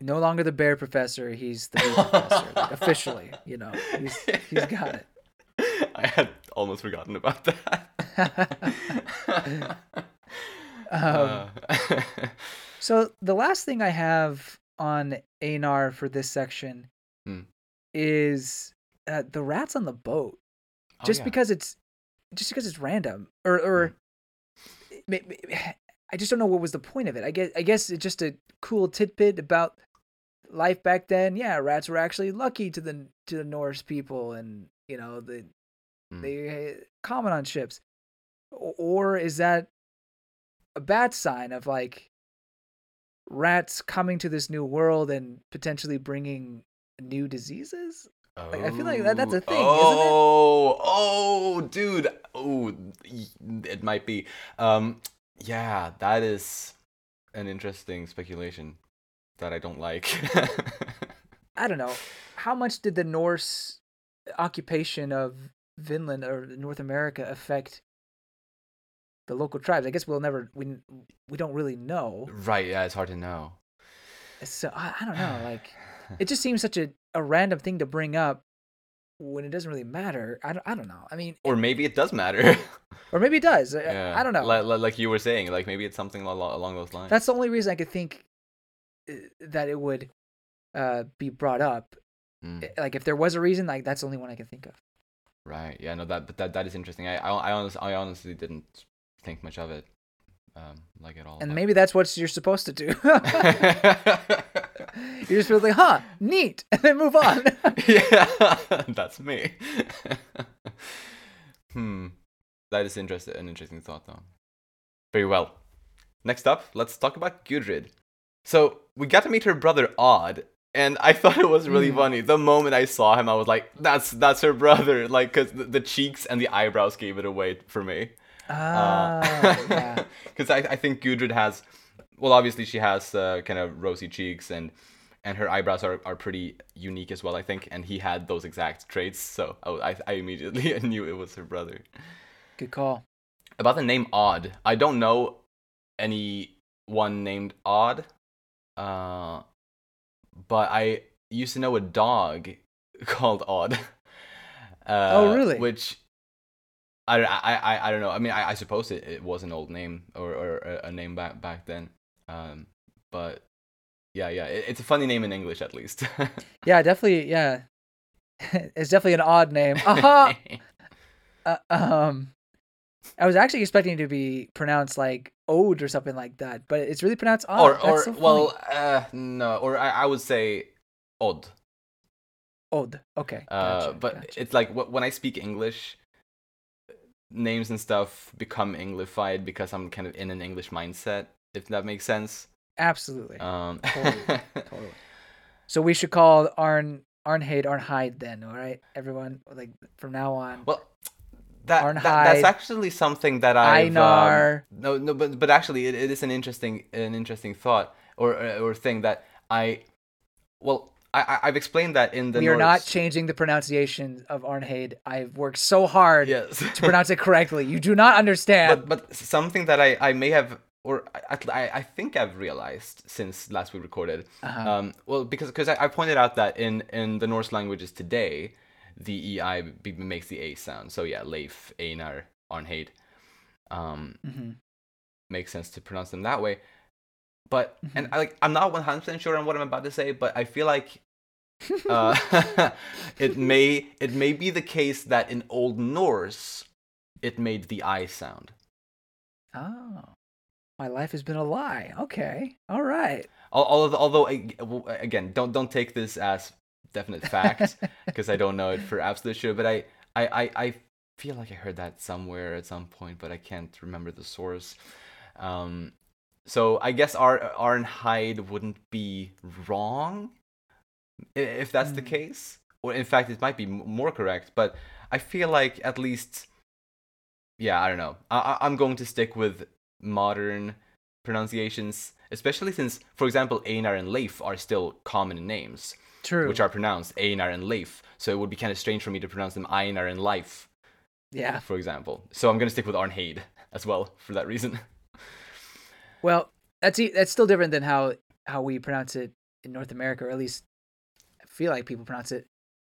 no longer the bear professor. He's the professor, like, <laughs> officially. You know, he's he's got it. <laughs> I had almost forgotten about that. <laughs> um, uh. so the last thing I have on Einar for this section hmm. is uh, the rats on the boat. Oh, just oh, yeah. because it's just because it's random, or or hmm. I just don't know what was the point of it. I guess I guess it's just a cool tidbit about life back then, yeah, rats were actually lucky to the to the Norse people, and you know the mm. they comment on ships, or is that a bad sign of like rats coming to this new world and potentially bringing new diseases? Oh, like, I feel like that, that's a thing, isn't it? oh, Oh, dude. Oh, it might be. Um, yeah, that is an interesting speculation that I don't like. <laughs> I don't know. How much did the Norse occupation of Vinland or North America affect the local tribes? I guess we'll never we we don't really know. Right, yeah, it's hard to know. So I, I don't know, like <sighs> it just seems such a, a random thing to bring up when it doesn't really matter. I don't, I don't know. I mean, or maybe it does matter. <laughs> or maybe it does. Yeah. I, I don't know. Like, like, you were saying, like maybe it's something along those lines. That's the only reason I could think uh, that it would uh, be brought up. Mm. Like if there was a reason, like that's the only one I can think of. Right. Yeah. No. That. But that. That is interesting. I. I. I honestly. I honestly didn't think much of it. Um, like at all. And maybe that's what you're supposed to do. <laughs> <laughs> you just feel like, huh, neat, <laughs> and then move on. yeah, that's me. hmm, that is. An interesting thought, though. Very well. Next up, let's talk about Gudrid. So we got to meet her brother Odd, and I thought it was really mm. funny. The moment I saw him, I was like, "That's that's her brother!" Like, cause the, the cheeks and the eyebrows gave it away for me. Ah, uh, yeah. <laughs> Because I, I think Gudrid has, well, obviously she has uh, kind of rosy cheeks and and her eyebrows are, are pretty unique as well, I think. And he had those exact traits, so I, I immediately <laughs> knew it was her brother. Good call. About the name Odd, I don't know anyone named Odd, uh, but I used to know a dog <laughs> called Odd. Uh, oh, really? Which I, I, I, I don't know. I mean, I, I suppose it, it was an old name or, or a name back back then. Um, but yeah, yeah, it, it's a funny name in English at least. <laughs> yeah, definitely. Yeah, <laughs> it's definitely an odd name. <laughs> uh um, I was actually expecting it to be pronounced like Ode or something like that, but it's really pronounced odd. Or, or so well, uh, no, or I, I would say Odd. Odd. Okay. Gotcha, uh, but gotcha. it's like when I speak English, names and stuff become Anglified because I'm kind of in an English mindset, if that makes sense. Absolutely. Um, totally. <laughs> totally. So we should call Arn Arnheid Arnheid then, all right, everyone. Like from now on. Well, that, that that's actually something that I Einar. Um, no, no, but but actually, it, it is an interesting an interesting thought or or thing that I, well, I, I've explained that in the. We are not changing the pronunciation of Arnheid. I've worked so hard yes. to pronounce it correctly. You do not understand. But, but something that I, I may have or I, I, I think I've realized since last we recorded. Uh-huh. Um, well, because because I, I pointed out that in in the Norse languages today, the ei b- makes the a sound. So yeah, Leif, Einar, Arnheid. Um, hmm makes sense to pronounce them that way. But and Mhm. I like I'm not 100 percent sure on what I'm about to say, but I feel like uh, <laughs> <laughs> it may it may be the case that in Old Norse it made the I sound. oh, my life has been a lie. Okay, all right. Although, although again, don't don't take this as definite fact because <laughs> I don't know it for absolute sure. But I, I, I, I feel like I heard that somewhere at some point, but I can't remember the source. Um, so I guess Ar Arnheid wouldn't be wrong if that's the Mm. case. Or in fact, it might be more correct. But I feel like at least, yeah, I don't know. I, I'm going to stick with modern pronunciations, especially since, for example, Einar and Leif are still common names, True. which are pronounced Einar and Leif. So it would be kind of strange for me to pronounce them Einar and Leif, yeah. for example. So I'm going to stick with Arnheid as well for that reason. Well, that's that's still different than how how we pronounce it in North America, or at least feel like people pronounce it.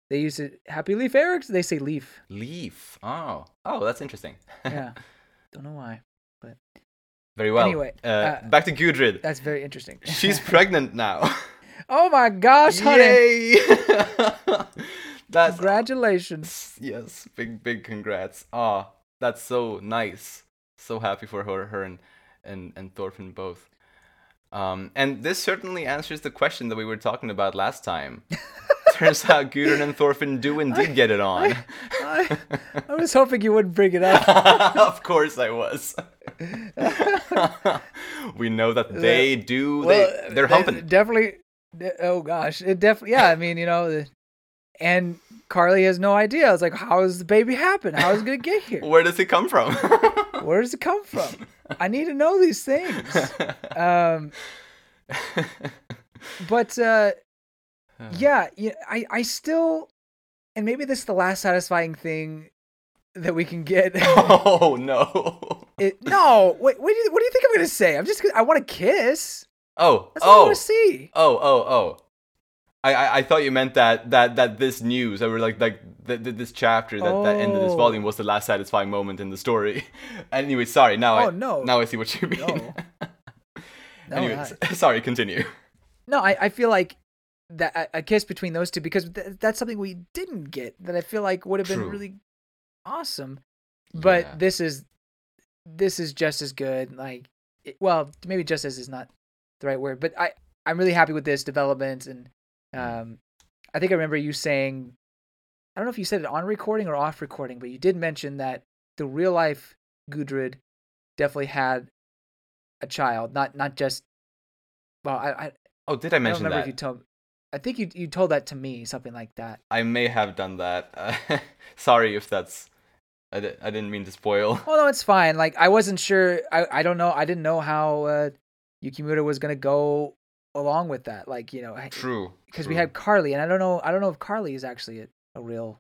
They use it Happy Leaf Eric. They say leaf. Leaf. Oh, oh, that's interesting. <laughs> Yeah. Don't know why. But. Very well. Anyway, uh, uh, back to Gudrid. That's very interesting. She's <laughs> pregnant now. oh my gosh, honey! Yay! <laughs> that's Congratulations. yes, big big congrats. Ah, that's so nice. So happy for her, her and and and Thorfinn both. Um, and this certainly answers the question that we were talking about last time. <laughs> Turns out Gudrid and Thorfinn do indeed get it on. I, I was hoping you wouldn't bring it up. <laughs> of course I was. <laughs> we know that they do. Well, they, they're uh, humping. Definitely. Oh gosh, it definitely. Yeah, I mean, you know, and Karli has no idea. It's like, how does the baby happen? How is it gonna get here? Where does it come from? Where does it come from? I need to know these things. Um, but uh, yeah, yeah, I, I still, and maybe this is the last satisfying thing that we can get. <laughs> oh no. <laughs> it, no, wait, what do you, what do you think I'm gonna say? I'm just, I want to kiss. Oh, That's all I oh, want to see. oh, oh, oh. I, I, I thought you meant that that that this news, or like like th- th- this chapter that that ended this Oh. volume was the last satisfying moment in the story. <laughs> anyway, sorry. Now Oh, I no. now I see what you mean. No. No, <laughs> Anyways, I- <laughs> sorry. Continue. No, I, I feel like that a- a kiss between those two because th- that's something we didn't get that I feel like would have been True. really awesome. But Yeah. this is this is just as good. Like, it, well, maybe just as is not the right word, but I I'm really happy with this development and. Um I think I remember you saying I don't know if you said it on recording or off recording, but you did mention that the real life Gudrid definitely had a child, not not just well, I, I Oh, did I I don't mention remember that? if you told. I think you you told that to me, something like that. I may have done that. Uh, <laughs> sorry if that's. I, di- I didn't mean to spoil. Well, no, it's fine. Like I wasn't sure. I I don't know. I didn't know how uh, Yukimura was gonna go along with that. Like you know, True. because we had Karli, and I don't know. I don't know if Karli is actually a, a real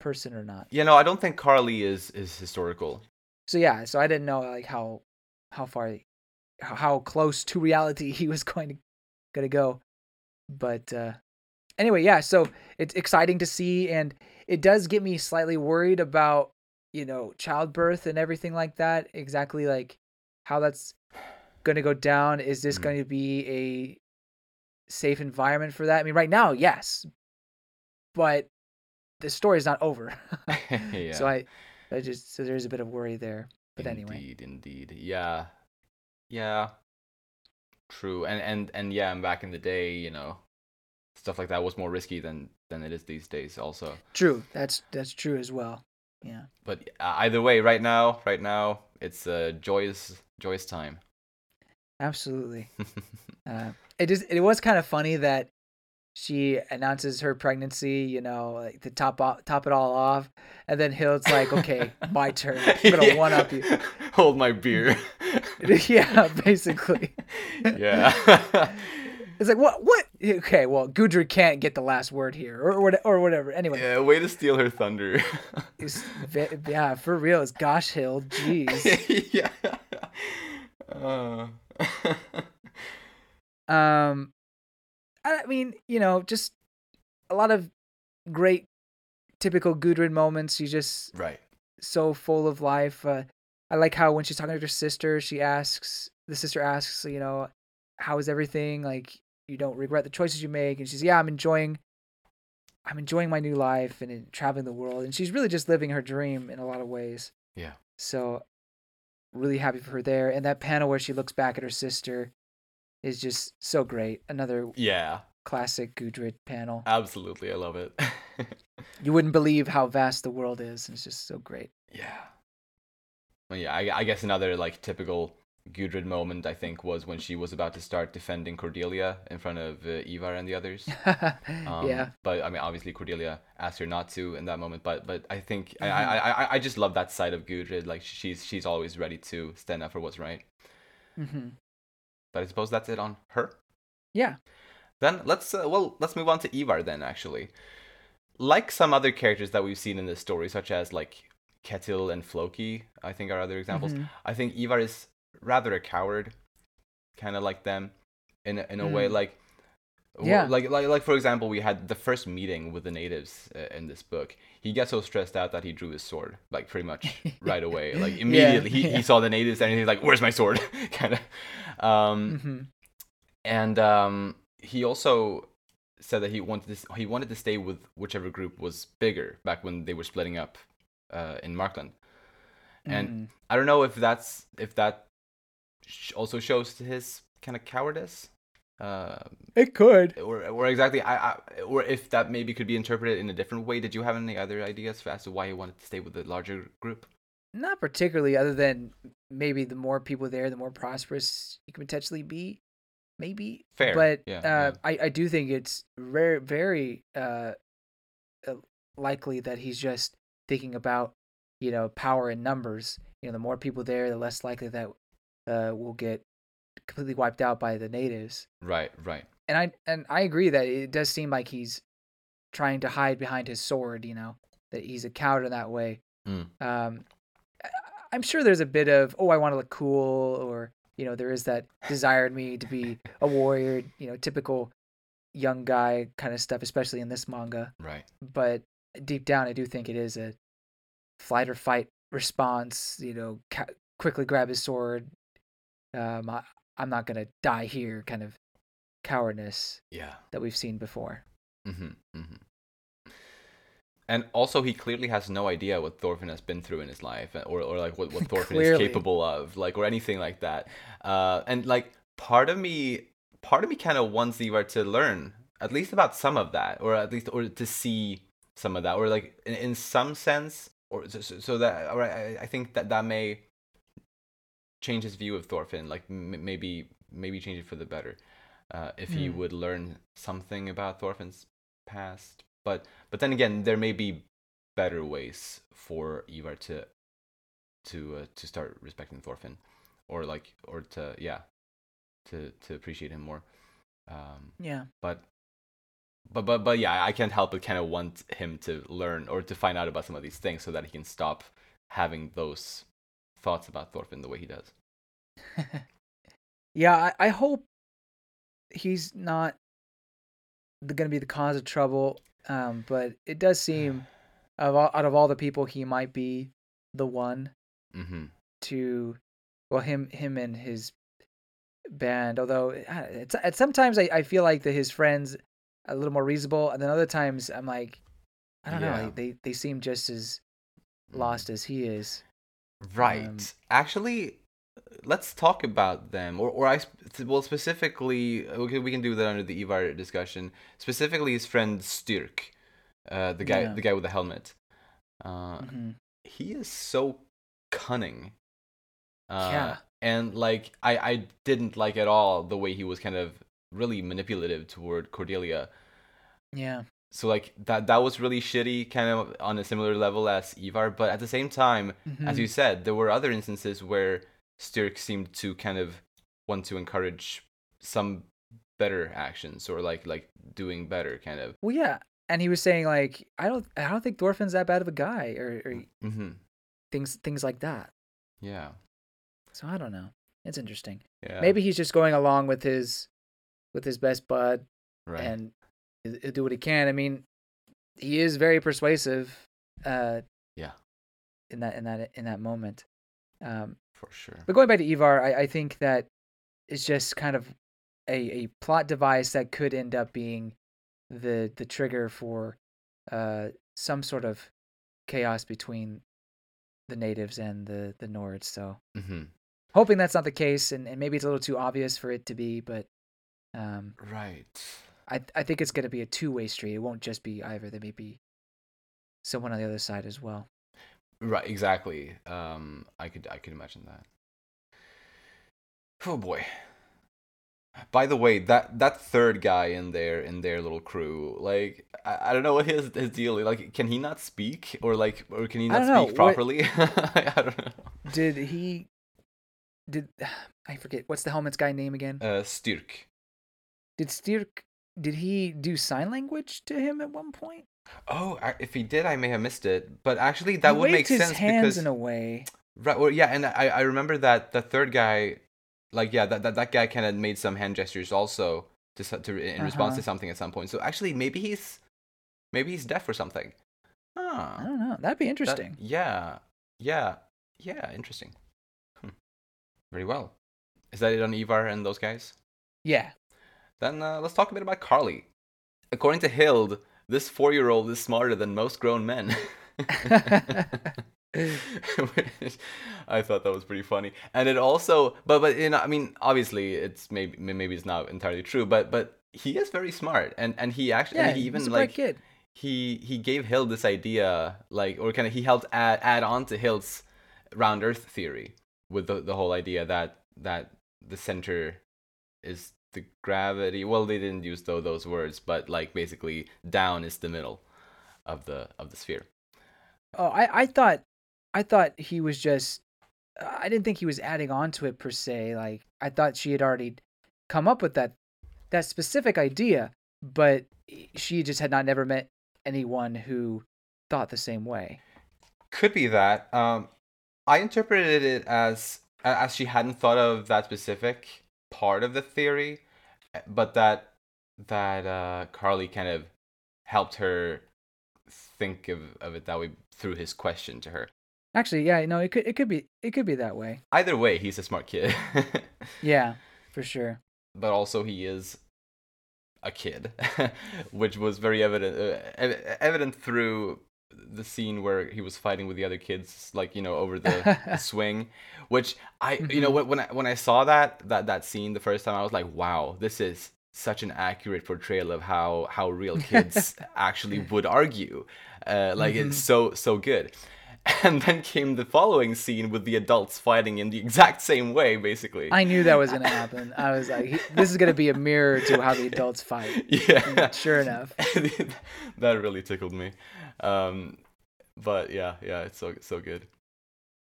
person or not. Yeah, no, I don't think Karli is is historical. So yeah, so I didn't know like how how far how, close to reality <laughs> he was going to gonna go. But uh anyway, yeah, so it's exciting to see and it does get me slightly worried about, you know, childbirth and everything like that. Exactly like how that's gonna go down. Is this Mhm. going to be a safe environment for that? I mean right now, yes. But the story's not over. <laughs> yeah. So I I just so there's a bit of worry there. But anyway. Indeed, indeed. Yeah. Yeah. True. And and and yeah, and back in the day, you know, stuff like that was more risky than than it is these days also. True. That's that's true as well. Yeah. But uh, either way, right now, right now, it's a joyous joyous time. Absolutely. <laughs> Uh, it is. It was kind of funny that she announces her pregnancy. You know, like to top off, top it all off, and then Hild's like, "Okay, my turn. I'm <laughs> gonna Yeah. one up you." <laughs> Hold my beer. yeah, basically. yeah. It's like what? What? Okay, well, Gudrid can't get the last word here, or what, or whatever. Anyway, yeah, way to steal her thunder. yeah, for real. It's gosh, Hild. Jeez. yeah. Uh. <laughs> um, I mean, you know, just a lot of great, typical Gudrid moments. She's just right, so full of life. Uh, I like how when she's talking to her sister, she asks the sister asks, you know, how is everything? Like, you don't regret the choices you make, and she's yeah, I'm enjoying. I'm enjoying my new life and traveling the world, and she's really just living her dream in a lot of ways. Yeah. So, really happy for her there, and that panel where she looks back at her sister is just so great. Another yeah classic Gudrid panel. Absolutely, I love it. <laughs> you wouldn't believe how vast the world is. It's just so great. Yeah. Well, yeah, I, I guess another like typical Gudrid moment I think was when she was about to start defending Cordelia in front of uh, Ivar and the others. <laughs> um, yeah. But I mean, obviously Cordelia asked her not to in that moment. But but I think mm-hmm. I, I I just love that side of Gudrid. Like she's she's always ready to stand up for what's right. Mm-hmm. But I suppose that's it on her. Yeah. Then let's uh, well let's move on to Ivar then actually. Like some other characters that we've seen in this story, such as like Ketil and Floki, I think are other examples. Mm-hmm. I think Ivar is rather a coward, kind of like them, in a, in a mm. way like. Yeah. Like, like, like for example, we had the first meeting with the natives uh, in this book. He gets so stressed out that he drew his sword, like pretty much <laughs> right away. Like <laughs> immediately, yeah, he, yeah. he saw the natives and he's like, "Where's my sword?" <laughs> kind of. Um, mm-hmm. And um, he also said that he wanted to he wanted to stay with whichever group was bigger back when they were splitting up uh, in Markland. And mm. I don't know if that's if that also shows his kind of cowardice. Uh, it could, or or exactly, I, I, or if that maybe could be interpreted in a different way. Did you have any other ideas as to why he wanted to stay with the larger group? Not particularly, other than maybe the more people there, the more prosperous you can potentially be. Maybe fair, but yeah, uh, yeah. I I do think it's very very uh, uh, likely that he's just thinking about you know power in numbers. You know, the more people there, the less likely that uh, will get completely wiped out by the natives. Right, right. And I and I agree that it does seem like he's trying to hide behind his sword. You know, that he's a coward in that way. Mm. Um, I'm sure there's a bit of oh, I want to look cool, or you know, there is that desire in me to be a warrior. You know, typical young guy kind of stuff, especially in this manga. Right. But deep down, I do think it is a flight or fight response. You know, ca- quickly grab his sword, um, I, I'm not gonna die here kind of cowardness yeah that we've seen before. Mm-hmm, mm-hmm. And also, he clearly has no idea what Thorfinn has been through in his life, uh, or, or like what, what <laughs> Thorfinn is capable of, like or anything like that. Uh, and like part of me, part of me kind of wants Ivar to learn at least about some of that, or at least or to see some of that, or like in, in some sense, or so, so that or I, I think that that may change his view of Thorfinn, like m- maybe maybe change it for the better. Uh, if he mm. would learn something about Thorfinn's past, but but then again, there may be better ways for Ivar to to uh, to start respecting Thorfinn, or like or to yeah, to to appreciate him more. Um, yeah. But but but but yeah, I can't help but kind of want him to learn or to find out about some of these things so that he can stop having those thoughts about Thorfinn the way he does. <laughs> yeah, I, I hope he's not going to be the cause of trouble. Um, but it does seem <sighs> of all, out of all the people, he might be the one mm-hmm. to well him him and his band. Although it's, it's sometimes I, I feel like that his friends are a little more reasonable, and then other times I'm like, I don't yeah. know, they they seem just as mm-hmm. lost as he is. Right. Um, Actually, let's talk about them, or or I well specifically we can do that under the Ivar discussion. Specifically, his friend Styrk, uh, the guy yeah. the guy with the helmet. Uh, mm-hmm. He is so cunning. Uh, yeah. And like I I didn't like at all the way he was kind of really manipulative toward Cordelia. Yeah so like that that was really shitty kind of on a similar level as Ivar but at the same time mm-hmm. as you said there were other instances where Styrk seemed to kind of want to encourage some better actions or like like doing better kind of well yeah and he was saying like I don't I don't think Thorfinn's that bad of a guy or, or mm-hmm. things things like that yeah so I don't know it's interesting. Yeah. Maybe he's just going along with his with his best bud right. and he'll- do what he can. I mean, he is very persuasive. Uh, Yeah. In that in that in that moment. Um, for sure. but going back to Ivar, I, I think that it's just kind of a, a plot device that could end up being the the trigger for uh, some sort of chaos between the natives and the the Nords. So mm-hmm. hoping that's not the case, and, and maybe it's a little too obvious for it to be, but um, Right. I I think it's gonna be a two way street. It won't just be either. There may be someone on the other side as well. Right. Exactly. Um, I could I could imagine that. Oh boy. By the way, that that third guy in there in their little crew, like I, I don't know what his his deal is. Like, can he not speak, or like, or can he not don't know, speak what- properly? <laughs> I don't know. Did he? Did <sighs> I forget what's the helmet's guy name again? Uh, Styrk. Did Styrk? Did he do sign language to him at one point? Oh, if he did, I may have missed it. But actually, that he would make his sense hands because in a way. right. Well, yeah, and I I remember that the third guy, like yeah, that that, that guy kind of made some hand gestures also to to in response Uh-huh. to something at some point. So actually, maybe he's maybe he's deaf or something. I don't know. That'd be That- interesting. yeah. Yeah. Yeah. Interesting. Hmm. Very well. Is that it on Ivar and those guys? Yeah. Then uh, let's talk a bit about Karli. According to Hild, this four-year-old is smarter than most grown men. <laughs> I thought that was pretty funny, and it also, but but you know, I mean, obviously, it's maybe maybe it's not entirely true, but but he is very smart, and and he actually yeah. he even like kid. he he gave Hild this idea, like, or kind of he helped add add on to Hild's round Earth theory with the the whole idea that that the center is the gravity. Well, they didn't use though those words, but like basically down is the middle of the of the sphere. Oh, I I thought, I thought he was just. I didn't think he was adding on to it per se. Like I thought she had already come up with that that specific idea, but she just had not never met anyone who thought the same way. Could be that. Um, I interpreted it as as she hadn't thought of that specific part of the theory, but that that uh, Karli kind of helped her think of, of it that way through his question to her. Actually, yeah, no, it could it could be it could be that way. Either way, he's a smart kid, <laughs> Yeah, for sure. but also he is a kid, <laughs> which was very evident uh, evident through the scene where he was fighting with the other kids, like you know, over the, the <laughs> swing. Which I, you know, Mhm. when when I, when I saw that that that scene the first time, I was like, wow, this is such an accurate portrayal of how how real <laughs> kids actually would argue. Uh, like Mhm. it's so so good. <laughs> And then came the following scene with the adults fighting in the exact same way, basically. I knew that was gonna happen. I was like, this is gonna be a mirror to how the adults fight. yeah. And sure enough. that really tickled me. Um, but yeah, yeah, it's so so good.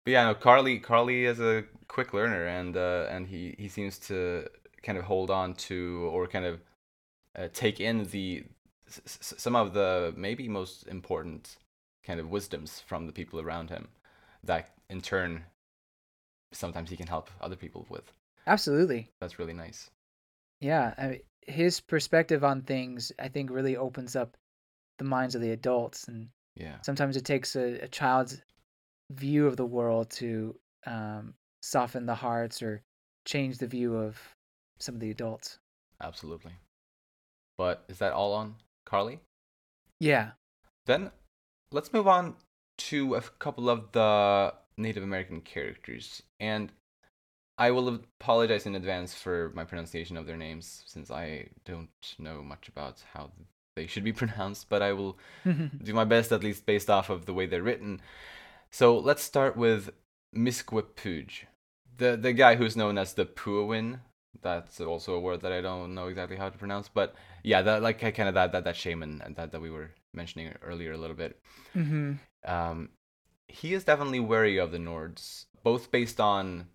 But yeah, no, Karli Karli is a quick learner, and uh, and he he seems to kind of hold on to or kind of uh, take in the s- some of the maybe most important kind of wisdoms from the people around him that in turn sometimes he can help other people with. Absolutely. That's really nice. Yeah, I mean, his perspective on things, I think, really opens up the minds of the adults, and Yeah. sometimes it takes a, a child's view of the world to um, soften the hearts or change the view of some of the adults. Absolutely. But is that all on Karli? Yeah. Then let's move on to a couple of the Native American characters. And I will apologize in advance for my pronunciation of their names since I don't know much about how they should be <laughs> pronounced, but I will <laughs> do my best, at least based off of the way they're written. So let's start with Misquepuge, the the guy who's known as the Puawin. That's also a word that I don't know exactly how to pronounce, but yeah, that like kind of that that that shaman that that we were mentioning earlier a little bit. hmm Um, he is definitely wary of the Nords, both based on,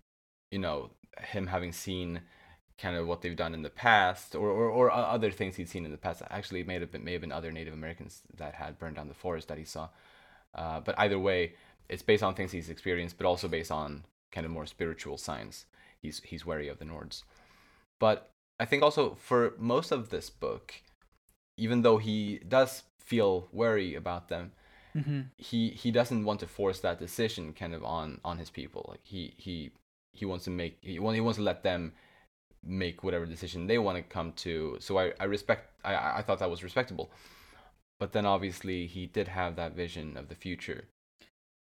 you know, him having seen kind of what they've done in the past, or, or, or other things he'd seen in the past. Actually, it may have been may have been other Native Americans that had burned down the forest that he saw. Uh, but either way, it's based on things he's experienced, but also based on kind of more spiritual signs. he's he's wary of the Nords. But I think also for most of this book, even though he does feel wary about them, mm-hmm. he he doesn't want to force that decision kind of on on his people. Like he he he wants to make he, want, he wants to let them make whatever decision they want to come to. So I, I respect I, I thought that was respectable. But then obviously he did have that vision of the future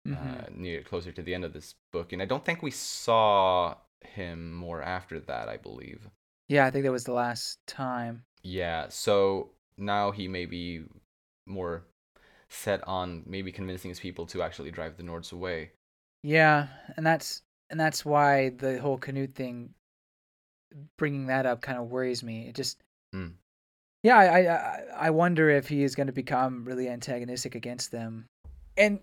mm-hmm. uh, near closer to the end of this book, and I don't think we saw him more after that. I believe. Yeah, I think that was the last time. Yeah, so now he may be more set on maybe convincing his people to actually drive the Nords away. Yeah, and that's and that's why the whole Canute thing, bringing that up, kind of worries me. It just, mm. yeah, I, I I wonder if he is going to become really antagonistic against them, and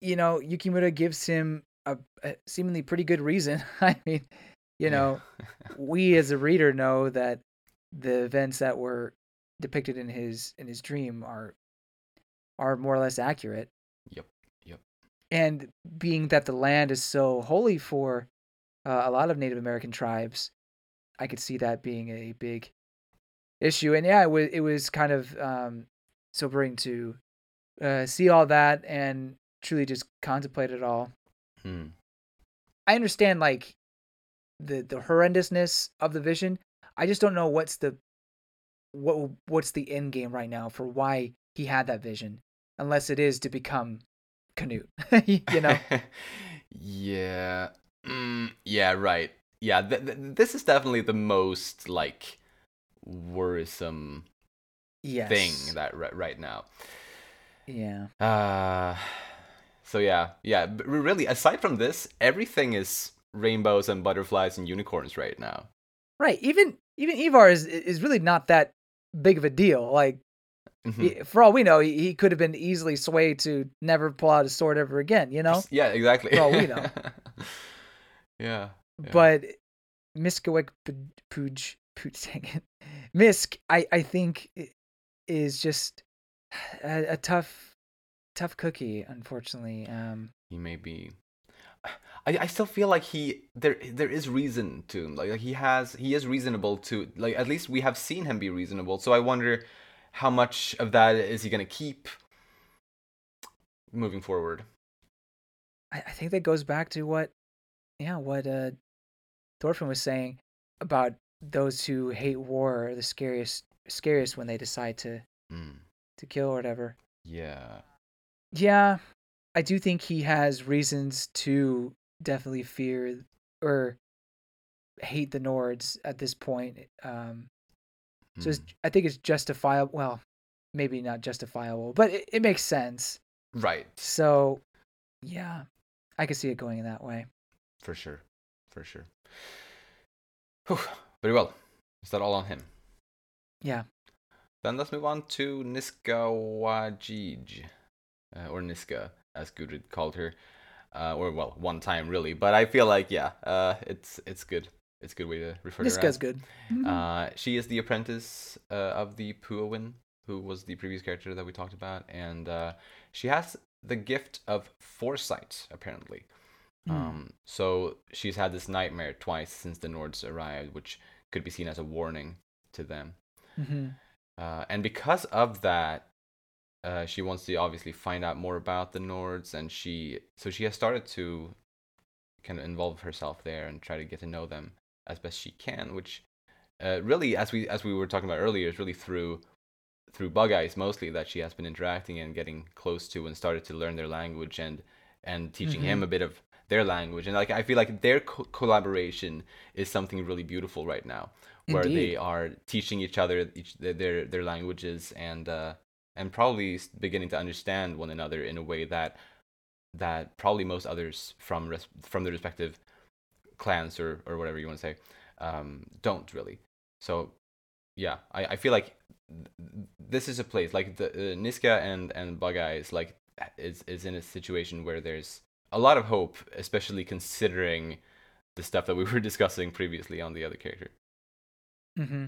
you know, Yukimura gives him a, a seemingly pretty good reason. <laughs> I mean, you know, we as a reader know that the events that were depicted in his in his dream are are more or less accurate. Yep. Yep. And being that the land is so holy for uh, a lot of Native American tribes, I could see that being a big issue. And yeah, it was it was kind of um, sobering to uh, see all that and truly just contemplate it all. Hmm. I understand like the the horrendousness of the vision. I just don't know what's the what what's the end game right now for why he had that vision, unless it is to become Canute. <laughs> you know. <laughs> yeah. Mm, yeah. Right. Yeah. Th- th- this is definitely the most like worrisome yes. thing that right, right now. Yeah. Uh so yeah, yeah. really, aside from this, everything is rainbows and butterflies and unicorns right now. Right. Even even Ivar is is really not that big of a deal. Like mm-hmm. for all we know, he, he could have been easily swayed to never pull out his sword ever again. You know? Yeah, exactly. For all we <laughs> know. yeah, yeah. But Miskawek Pooj Pooj <laughs> Misk, I I think is just a, a tough tough cookie, unfortunately. Um, he may be. I, I still feel like he there there is reason to like, like he has he is reasonable to like at least we have seen him be reasonable. So I wonder how much of that is he gonna keep moving forward. I, I think that goes back to what yeah what uh Thorfinn was saying about those who hate war are the scariest scariest when they decide to mm. to kill or whatever. Yeah. Yeah, I do think he has reasons to definitely fear or hate the Nords at this point. Um, so mm. I think it's justifiable. Well, maybe not justifiable, but it, it makes sense. Right. So, yeah, I can see it going in that way. For sure. For sure. Whew. Very well. Is that all on him? Yeah. Then let's move on to Niska Wajij uh, or Niska, as Gudrid called her, uh, or well, one time really. But I feel like yeah, uh, it's it's good. It's a good way to refer Niska's to her. Niska's good. Mm-hmm. Uh, she is the apprentice uh, of the Puawin, who was the previous character that we talked about, and uh, she has the gift of foresight apparently. Mm. Um, so she's had this nightmare twice since the Nords arrived, which could be seen as a warning to them. Mm-hmm. Uh, and because of that, uh, she wants to obviously find out more about the Nords, and she so she has started to kind of involve herself there and try to get to know them as best she can. Which uh, really, as we as we were talking about earlier, is really through through Bug Eyes mostly that she has been interacting and getting close to and started to learn their language and and teaching mm-hmm. him a bit of their language and like I feel like their co- collaboration is something really beautiful right now where Indeed. they are teaching each other each their their languages and uh, and probably beginning to understand one another in a way that that probably most others from res- from the respective clans or or whatever you want to say um, don't really. So yeah, I, I feel like th- this is a place like the uh, Niska and and Bug Eyes like is is in a situation where there's a lot of hope, especially considering the stuff that we <laughs> were discussing previously on the other character. Mm-hmm.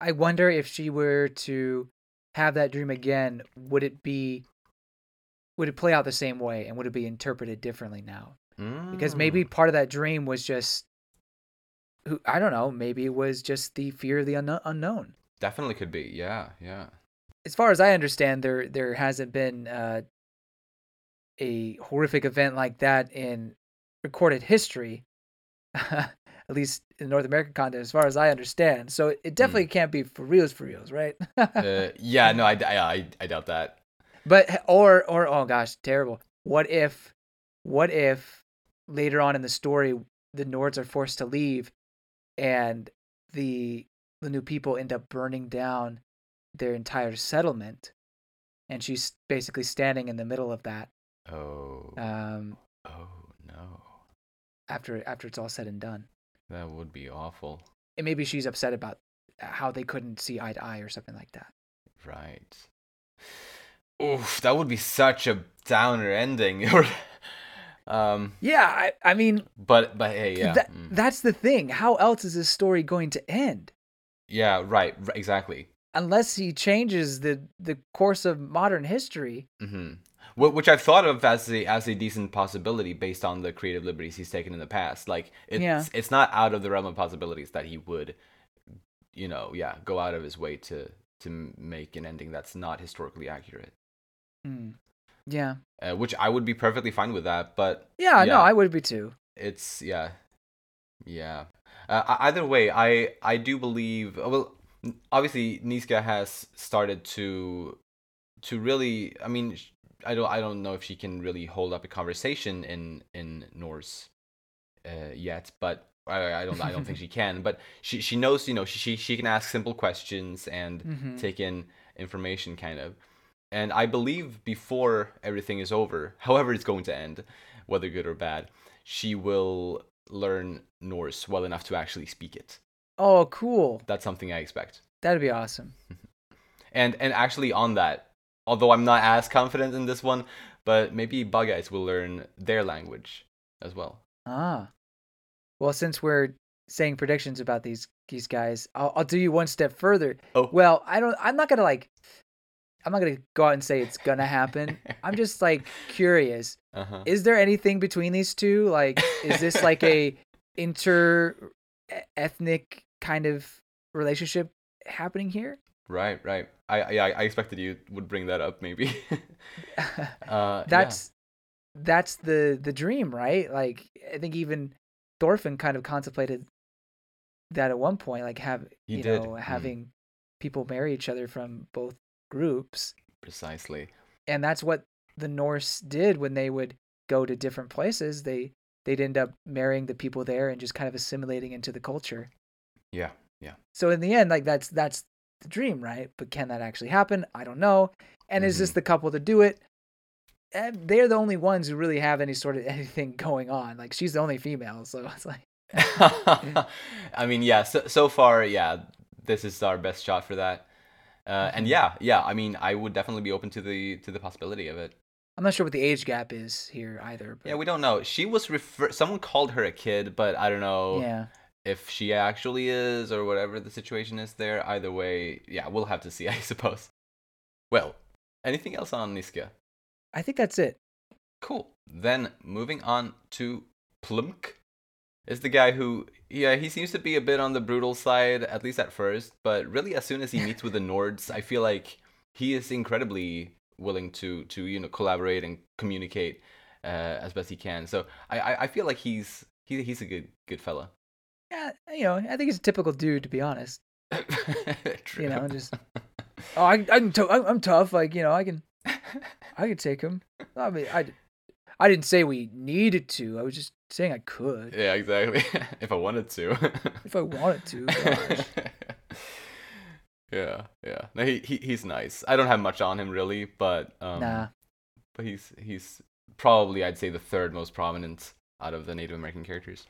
I wonder if she were to have that dream again, would it be would it play out the same way and would it be interpreted differently now? Mm. Because maybe mm. part of that dream was just who I don't know, maybe it was just the fear of the un- unknown. Definitely could be. Yeah, yeah. As far as I understand, there there hasn't been uh, a horrific event like that in recorded history, <laughs> at least in North American context, as far as I understand. So it Hmm. definitely can't be for reals, for reals, right? Uh, yeah, no, I, I, I, I doubt that. But or or oh gosh, terrible. What if what if later on in the story the Nords are forced to leave and the the new people end up burning down their entire settlement and she's basically standing in the middle of that Oh, um oh no, after after it's all said and done. that would be awful. And maybe she's upset about how they couldn't see eye to eye or something like that. Right. Oof, that would be such a downer ending. Or, <laughs> um, Yeah, I, I mean but but hey, yeah, that, mm. that's the thing. How else is this story going to end? yeah, right, exactly. unless he changes the the course of modern history. hmm Which I've thought of as a as a decent possibility based on the creative liberties he's taken in the past. Like it's Yeah. it's not out of the realm of possibilities that he would, you know, yeah, go out of his way to to make an ending that's not historically accurate. Hmm. Yeah, Uh, which I would be perfectly fine with that, but yeah, no, I would be too. it's yeah, yeah. Uh, either way, I I do believe. uh, Well, obviously Niska has started to to really. I mean, I don't I don't know if she can really hold up a conversation in in Norse uh, yet, but. I, I don't. I don't think she can, but she she knows. You know, she she, can ask simple questions and Mhm. take in information, kind of. And I believe before everything is over, <laughs> however it's going to end, whether good or bad, she will learn Norse well enough to actually speak it. Oh, cool. That's something I expect. That'd be awesome. <laughs> And and actually on that, although I'm not as confident in this one, but maybe Bug Eyes will learn their language as well. Ah, well, since we're saying predictions about these these guys, I'll I'll do you one step further. Oh. Well, I don't. I'm not gonna like. I'm not gonna go out and say it's gonna happen. I'm just like <laughs> curious. Uh-huh. Is there anything between these two? Like, is this like a <laughs> inter ethnic kind of relationship happening here? Right, right. I yeah, I expected you would bring that up maybe. <laughs> <laughs> uh, yeah. that's that's the the dream, right? Like I think even Thorfinn kind of contemplated that at one point, like have He you did, know mm. having people marry each other from both groups, precisely. and that's what the Norse did when they would go to different places. They they'd end up marrying the people there and just kind of assimilating into the culture. Yeah, yeah. So in the end, like that's that's the dream, right? But can that actually happen? I don't know. And is this Mhm. the couple to do it? And they're the only ones who really have any sort of <laughs> anything going on. Like she's the only female, so <laughs> it's like <laughs> I mean, yeah. So so far, yeah, this is our best shot for that. Uh, and Mhm. yeah, yeah. I mean, I would definitely be open to the to the possibility of it. I'm not sure what the age gap is here either. But Yeah, we don't know. She was refer. Someone called her a kid, but I don't know yeah. If she actually is or whatever the situation is there. Either way, yeah, we'll have to see, <laughs> I suppose. Well, anything else on Niska? I think that's it. Cool. Then moving on to Plumk is the guy who yeah, he seems to be a bit on the brutal side, at least at first, but really as soon as he meets with the <laughs> Nords, I feel like he is incredibly willing to to, you know, collaborate and communicate uh, as best he can. So I, I, I feel like he's he, he's a good good fella. Yeah, you know, I think he's a typical dude to be honest. True. <laughs> You know, just <laughs> oh, I, I'm t- I'm I'm tough. Like you know, I can I can take him. I mean, I I didn't say we needed to. I was just saying I could yeah, exactly. <laughs> if I wanted to. if I wanted to. Gosh. yeah, yeah. No, he, he he's nice. I don't have much on him really, but um, nah. but he's he's probably I'd say the third most prominent out of the Native American characters.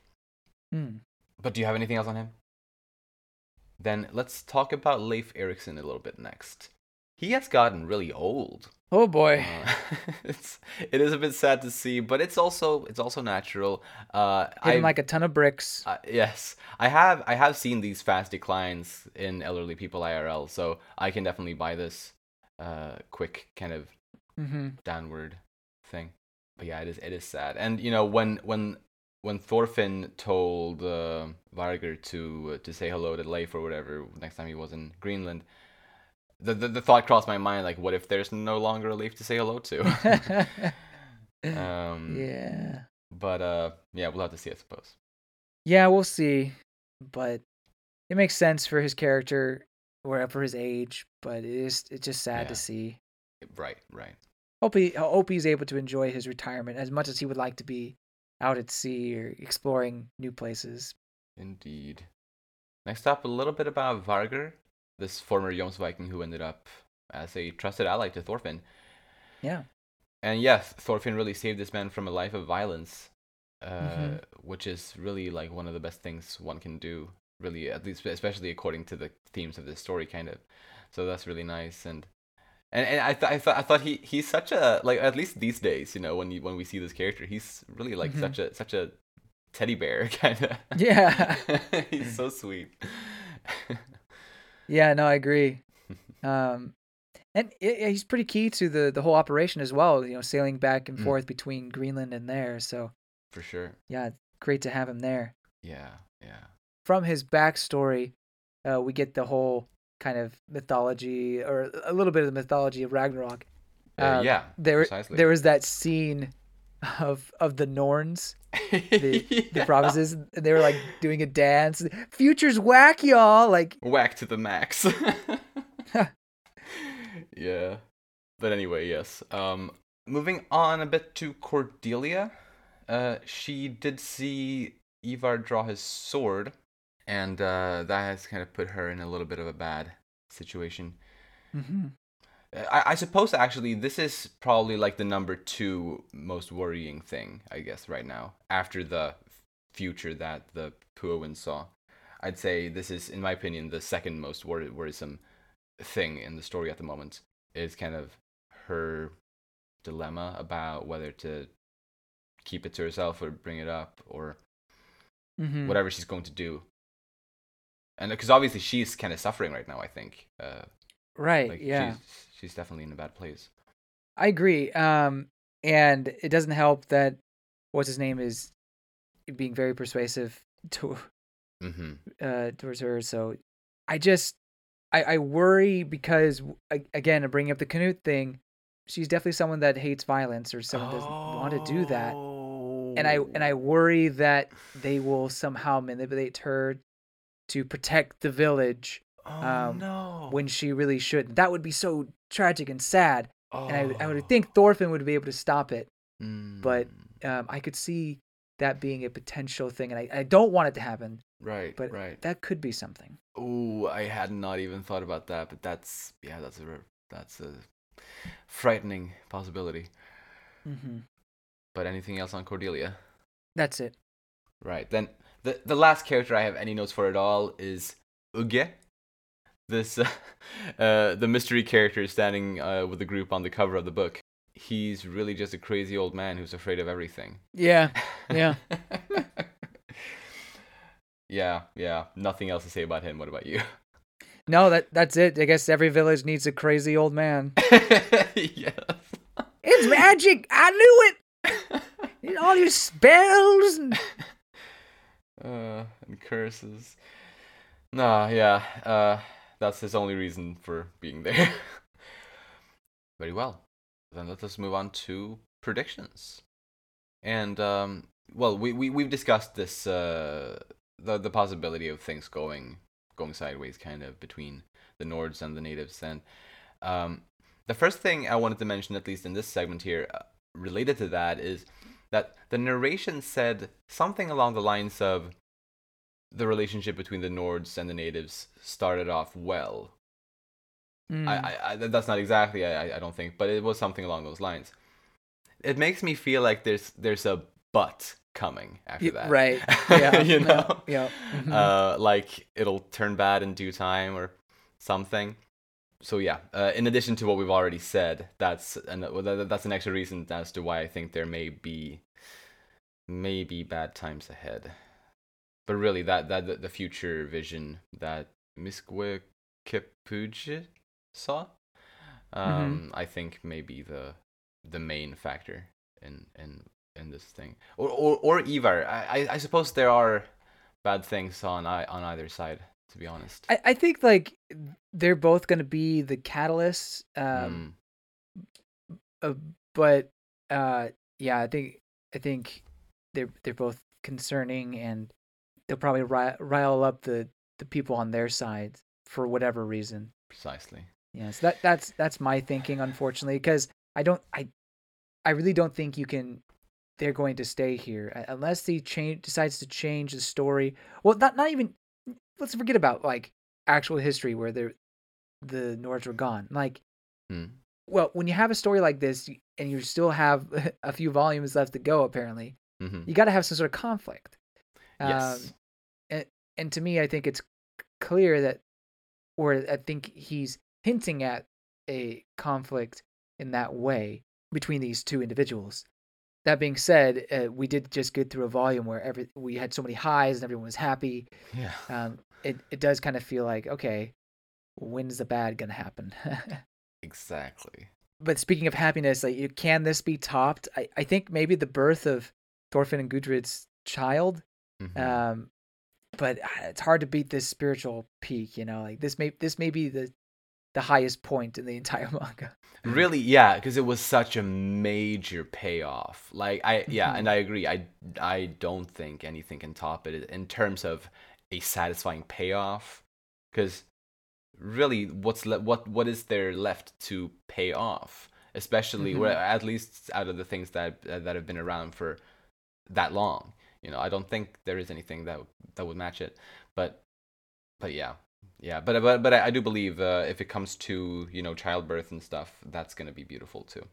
Hmm. But do you have anything else on him? Then let's talk about Leif Erikson a little bit next. He has gotten really old. Oh boy. Uh, <laughs> it's it is a bit sad to see, but it's also it's also natural. Uh, Hit him I- like a ton of bricks. uh, yes, I have I have seen these fast declines in elderly people IRL, so I can definitely buy this uh, quick kind of hmm downward thing. But yeah, it is it is sad, and you know when when when Thorfinn told uh, Vargr to uh, to say hello to Leif or whatever next time he was in Greenland, the, the the thought crossed my mind like, what if there's no longer a Leif to say hello to? <laughs> <laughs> um, yeah. But uh, yeah, we'll have to see, I suppose. Yeah, we'll see. But it makes sense for his character, or for his age. But it is it's just sad yeah. to see. Right, right. Hope he hope he's able to enjoy his retirement as much as he would like to be out at sea or exploring new places. Indeed. Next up, a little bit about Vargr, this former Jomsviking who ended up as a trusted ally to Thorfinn. Yeah. And yes, Thorfinn really saved this man from a life of violence, uh, mm-hmm. which is really like one of the best things one can do. Really, at least, especially according to the themes of this story, kind of. So that's really nice, and and, and I, th- I thought I thought he he's such a like at least these days you know when you when we see this character he's really like mm-hmm. such a such a teddy bear <laughs> kind of yeah. <laughs> He's so sweet. Yeah no I agree. <laughs> Um and it, he's pretty key to the the whole operation as well you know sailing back and mm. forth between Greenland and there so for sure. yeah great to have him there. Yeah yeah. From his backstory uh, we get the whole kind of mythology or a little bit of the mythology of Ragnarok. Um, yeah, there precisely. there was that scene of of the Norns, <laughs> the, yeah. the provinces, and they were like doing a dance. Future's whack, y'all! Like whack to the max. <laughs> <laughs> yeah, but anyway, yes. Um, moving on a bit to Cordelia. Uh, she did see Ivar draw his sword and uh, that has kind of put her in a little bit of a bad situation. Mm-hmm. I, I suppose actually this is probably like the number two most worrying thing, I guess, right now after the future that the Puowin saw. I'd say this is, in my opinion, the second most wor- worrisome thing in the story at the moment. Is kind of her dilemma about whether to keep it to herself or bring it up or mm-hmm. whatever she's going to do and because obviously she's kind of suffering right now. I think. Uh, right. Like yeah. She's, she's definitely in a bad place. I agree. Um, and it doesn't help that what's his name is being very persuasive to mm-hmm. uh towards her. So I just I I worry because again, bringing up the Canute thing, she's definitely someone that hates violence or someone oh. doesn't want to do that. And I and I oh. worry that they will somehow manipulate her to protect the village oh, um, no. when she really shouldn't. That would be so tragic and sad. Oh. And I, I would think Thorfinn would be able to stop it. Mm. But um, I could see that being a potential thing. And I, I don't want it to happen. Right. But right. that could be something. Oh, I had not even thought about that. But that's, yeah, that's a, that's a frightening possibility. Mm-hmm. But anything else on Cordelia? That's it. Right. Then the the last character I have any notes for at all is Uge. This uh, <laughs> uh, the mystery character standing uh, with the group on the cover of the book. He's really just a crazy old man who's afraid of everything. Yeah. <laughs> Yeah. yeah, yeah. Nothing else to say about him. What about you? No, that that's it. I guess every village needs a crazy old man. <laughs> yes. It's magic. I knew it. All your spells and uh, and curses. Nah, yeah, uh, that's his only reason for being there. <laughs> Very well. Then let us move on to predictions. And um, well, we we we've discussed this uh, the the possibility of things going going sideways, kind of between the Nords and the natives. And um, the first thing I wanted to mention, at least in this segment here, uh, related to that, is that the narration said something along the lines of the relationship between the Nords and the natives started off well. Mm. I, I, that's not exactly I, I don't think, but it was something along those lines. It makes me feel like there's there's a but coming after that, right? <laughs> Yeah, you know, yeah, mm-hmm. uh, like it'll turn bad in due time or something so yeah, uh, in addition to what we've already said, that's an, that's an extra reason as to why I think there may be maybe bad times ahead. But really, that that the future vision that Miskwe Kepuge saw, mm-hmm. um, mm-hmm. I think may be the the main factor in in in this thing, or or, or Ivar. I, I suppose there are bad things on I on either side. To be honest, I, I think like they're both going to be the catalysts. Um, mm. uh, but uh, yeah, I think I think they're they're both concerning, and they'll probably rile up the the people on their side for whatever reason. Precisely. Yes, that that's that's my thinking, unfortunately, because I don't I I really don't think you can. They're going to stay here unless he change decides to change the story. Well, not not even. Let's forget about like actual history where the the Nords were gone. Like, hmm. well, when you have a story like this and you still have <laughs> a few volumes left to go, apparently, mm-hmm. you got to have some sort of conflict. Yes. Um, and, and to me, I think it's clear that, or I think he's hinting at a conflict in that way between these two individuals. That being said, uh, we did just get through a volume where every we had so many highs and everyone was happy. Yeah. Um, it it does kind of feel like okay, when's the bad gonna happen? <laughs> exactly. But speaking of happiness, like, can this be topped? I, I think maybe the birth of Thorfinn and Gudrid's child. Mm-hmm. Um, but uh, it's hard to beat this spiritual peak. You know, like this may this may be the the highest point in the <laughs> entire manga. Really, yeah, because it was such a major payoff. Like I yeah, mm-hmm. and I agree. I I don't think anything can top it in terms of a satisfying payoff. Because really, what's le- what what is there left to pay off? Especially, mm-hmm. at least out of the things that uh, that have been around for that long. You know, I don't think there is anything that that would match it. But but yeah, yeah, but but but I, do believe uh, if it comes to you know childbirth and stuff, that's gonna be beautiful too.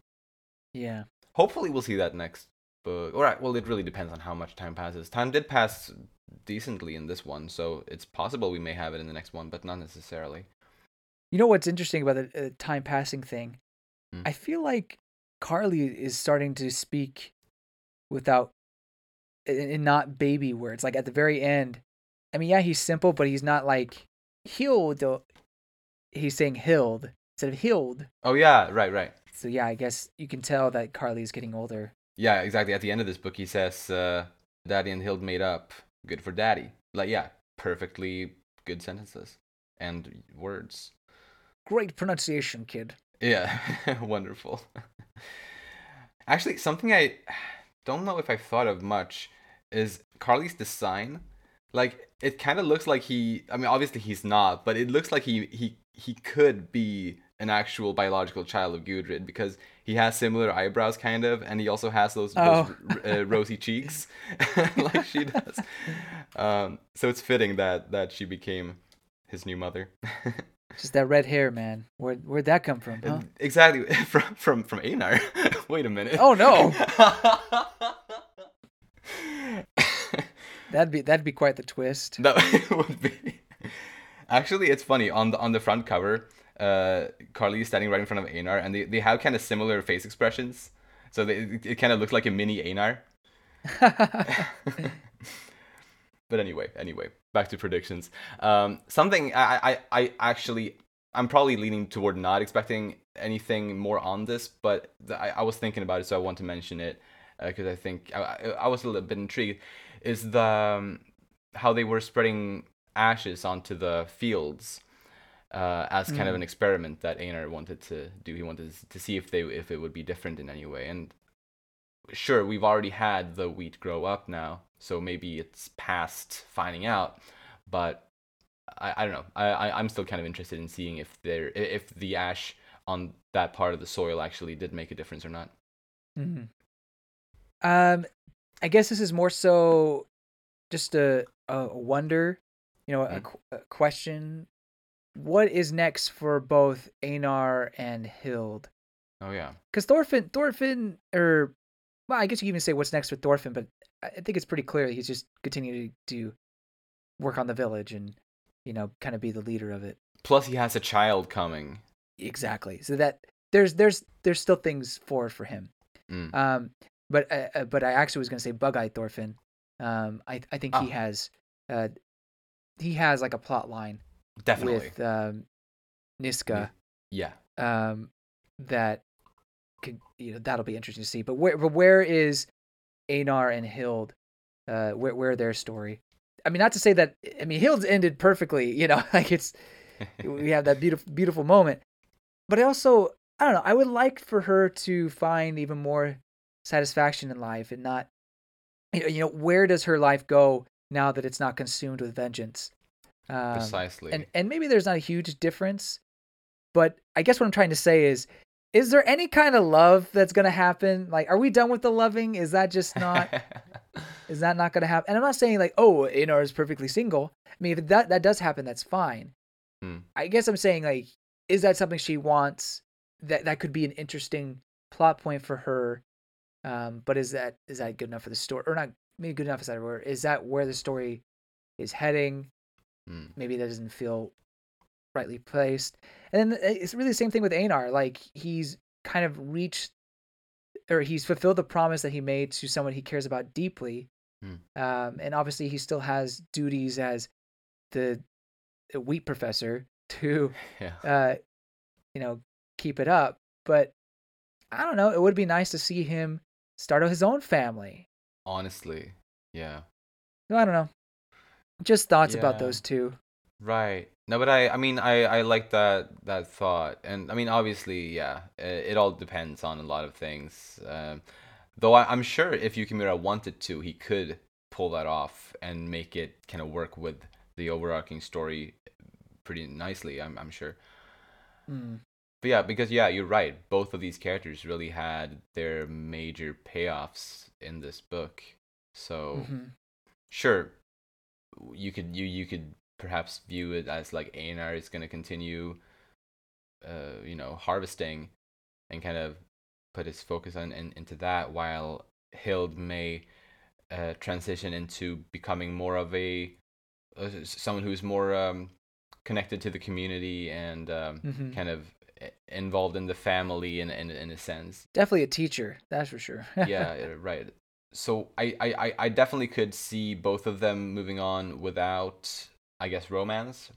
Yeah. Hopefully, we'll see that next book. All right. Well, it really depends on how much time passes. Time did pass decently in this one, so it's possible we may have it in the next one, but not necessarily. You know what's interesting about the uh, time passing thing? Hmm. I feel like Karli is starting to speak without and not baby words. Like at the very end, I mean, yeah, he's simple, but he's not like Hild, he's saying Hild instead of Hild. Oh yeah, right, right. So yeah, I guess you can tell that Karli's getting older. Yeah, exactly. At the end of this book, he says, uh, "Daddy and Hild made up. Good for Daddy." Like, yeah, perfectly good sentences and words. Great pronunciation, kid. Yeah, <laughs> wonderful. <laughs> Actually, something I don't know if I've thought of much is Karli's design. Like it kind of looks like he i mean obviously he's not but it looks like he he he could be an actual biological child of Gudrid because he has similar eyebrows kind of and he also has those, oh. those uh, rosy cheeks. <laughs> Like she does. <laughs> Um, so it's fitting that that she became his new mother <laughs> just that red hair man where where'd that come from huh? exactly <laughs> from from from Einar <laughs> wait a minute oh no <laughs> That'd be that'd be quite the twist. That would be. Actually, it's funny on the on the front cover. Uh, Karli is standing right in front of Einar, and they, they have kind of similar face expressions. So they, it, it kind of looks like a mini Einar. But anyway, anyway, back to predictions. Um, something I, I, I actually I'm probably leaning toward not expecting anything more on this, but the, I, I was thinking about it, so I want to mention it because uh, I think I, I was a little bit intrigued is the um, how they were spreading ashes onto the fields uh, as kind mm. of an experiment that Einar wanted to do. He wanted to see if they if it would be different in any way. And sure, we've already had the wheat grow up now, so maybe it's past finding out. But I, I don't know. I, I I'm still kind of interested in seeing if there if the ash on that part of the soil actually did make a difference or not. Mm-hmm. Um, I guess this is more so just a a wonder, you know, mm. a, a, question. What is next for both Einar and Hild? Oh yeah, because Thorfinn, Thorfinn, or well, I guess you can even say what's next with Thorfinn, but I think it's pretty clear that he's just continuing to work on the village and you know kind of be the leader of it. Plus, he has a child coming. Exactly. So that there's there's there's still things forward for him. Mm. Um, but uh, uh, but I actually was gonna say Bug Eye Thorfinn. Um, I I think oh. he has uh, he has like a plot line definitely with um, Niska. Yeah. Um, that could you know that'll be interesting to see. But where but where is Einar and Hild, uh, where where their story. I mean, not to say that. I mean, Hild's ended perfectly. You know, <laughs> like it's we have that beautiful beautiful moment, but I also I don't know. I would like for her to find even more satisfaction in life and not, you know, where does her life go now that it's not consumed with vengeance? Um, Precisely. And and maybe there's not a huge difference, but I guess what I'm trying to say is is there any kind of love that's going to happen? Like, are we done with the loving? Is that just not, <laughs> is that not going to happen? And I'm not saying like, oh, Einar is perfectly single. I mean, if that, that does happen, that's fine. Hmm. I guess I'm saying like, is that something she wants? That, that could be an interesting plot point for her. Um, but is that, is that good enough for the story or not? Maybe good enough is that where is that where the story is heading? Hmm. Maybe that doesn't feel rightly placed. And then uh, it's really the same thing with Einar. Like he's kind of reached or he's fulfilled the promise that he made to someone he cares about deeply. Hmm. Um, and obviously he still has duties as the, the wheat professor <laughs> to, <laughs> yeah. uh, you know, keep it up. But I don't know. It would be nice to see him start his own family. Honestly, yeah. I don't know. Just thoughts yeah. about those two. Right. No, but I, I mean, I, I like that that thought, and I mean, obviously, yeah, it, it all depends on a lot of things. Um, though I, I'm sure if Yukimura wanted to, he could pull that off and make it kind of work with the overarching story pretty nicely. I'm, I'm sure. Mm. But yeah, because yeah, you're right. Both of these characters really had their major payoffs in this book. So, mm-hmm. sure, you could you you could perhaps view it as like Einar is going to continue, uh, you know, harvesting, and kind of put his focus on in, into that, while Hild may uh, transition into becoming more of a uh, someone who's more um, connected to the community and um, mm-hmm. kind of eh, involved in the family in, in in a sense. Definitely a teacher, that's for sure. <laughs> yeah, right. So I, I, I definitely could see both of them moving on without I guess, romance.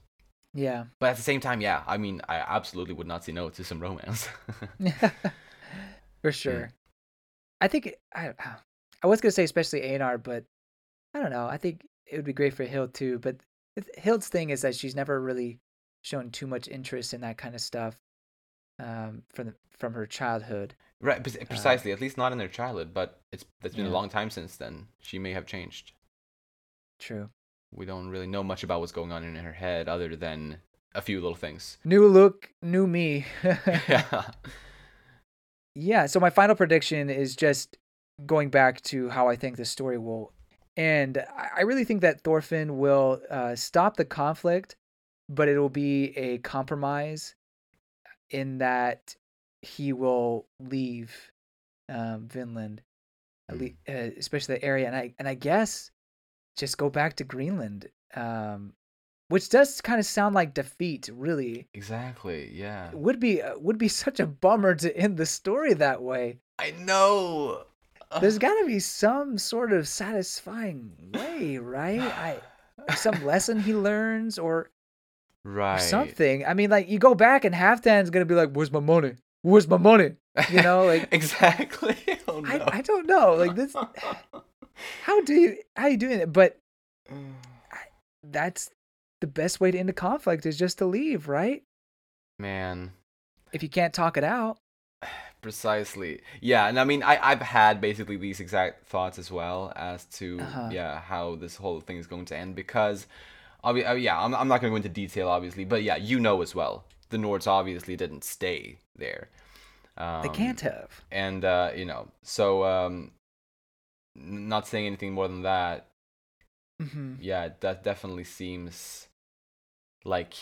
Yeah. But at the same time, yeah, I mean, I absolutely would not say no to some romance. <laughs> For sure. Yeah. I think I I was gonna say especially Einar, but I don't know. I think it would be great for Hild too. But Hild's thing is that she's never really shown too much interest in that kind of stuff um, from the, from her childhood. Right, uh, precisely. Uh, At least not in her childhood, but it's it's been yeah. a long time since then. She may have changed. True we don't really know much about what's going on in her head other than a few little things. <laughs> New look, new me. <laughs> yeah. Yeah, so my final prediction is just going back to how I think the story will end. I really think that Thorfinn will uh, stop the conflict, but it will be a compromise in that he will leave um, Vinland, mm. especially the area. And I and I guess just go back to Greenland. Um, which does kind of sound like defeat, really. Exactly. Yeah. It would be uh, would be <laughs> such a bummer to end the story that way. I know. There's got to be some sort of satisfying way, right? I <sighs> some lesson he learns or right something. I mean, like you go back and Halfdan's gonna be like, "Where's my money? Where's my money?" You know, like <laughs> exactly. <laughs> Oh, no. I I don't know. Like this. <sighs> how do you how you doing it? But that's the best way to end a conflict is just to leave, right? Man, if you can't talk it out. <sighs> Precisely. Yeah, and I mean, I I've had basically these exact thoughts as well as to uh-huh. yeah how this whole thing is going to end because, obvi- uh, yeah, I'm I'm not going to go into detail obviously, but yeah, you know as well, the Nords obviously didn't stay there. Um, they can't have. And uh, you know, so um, not saying anything more than that, mm-hmm. yeah, that definitely seems like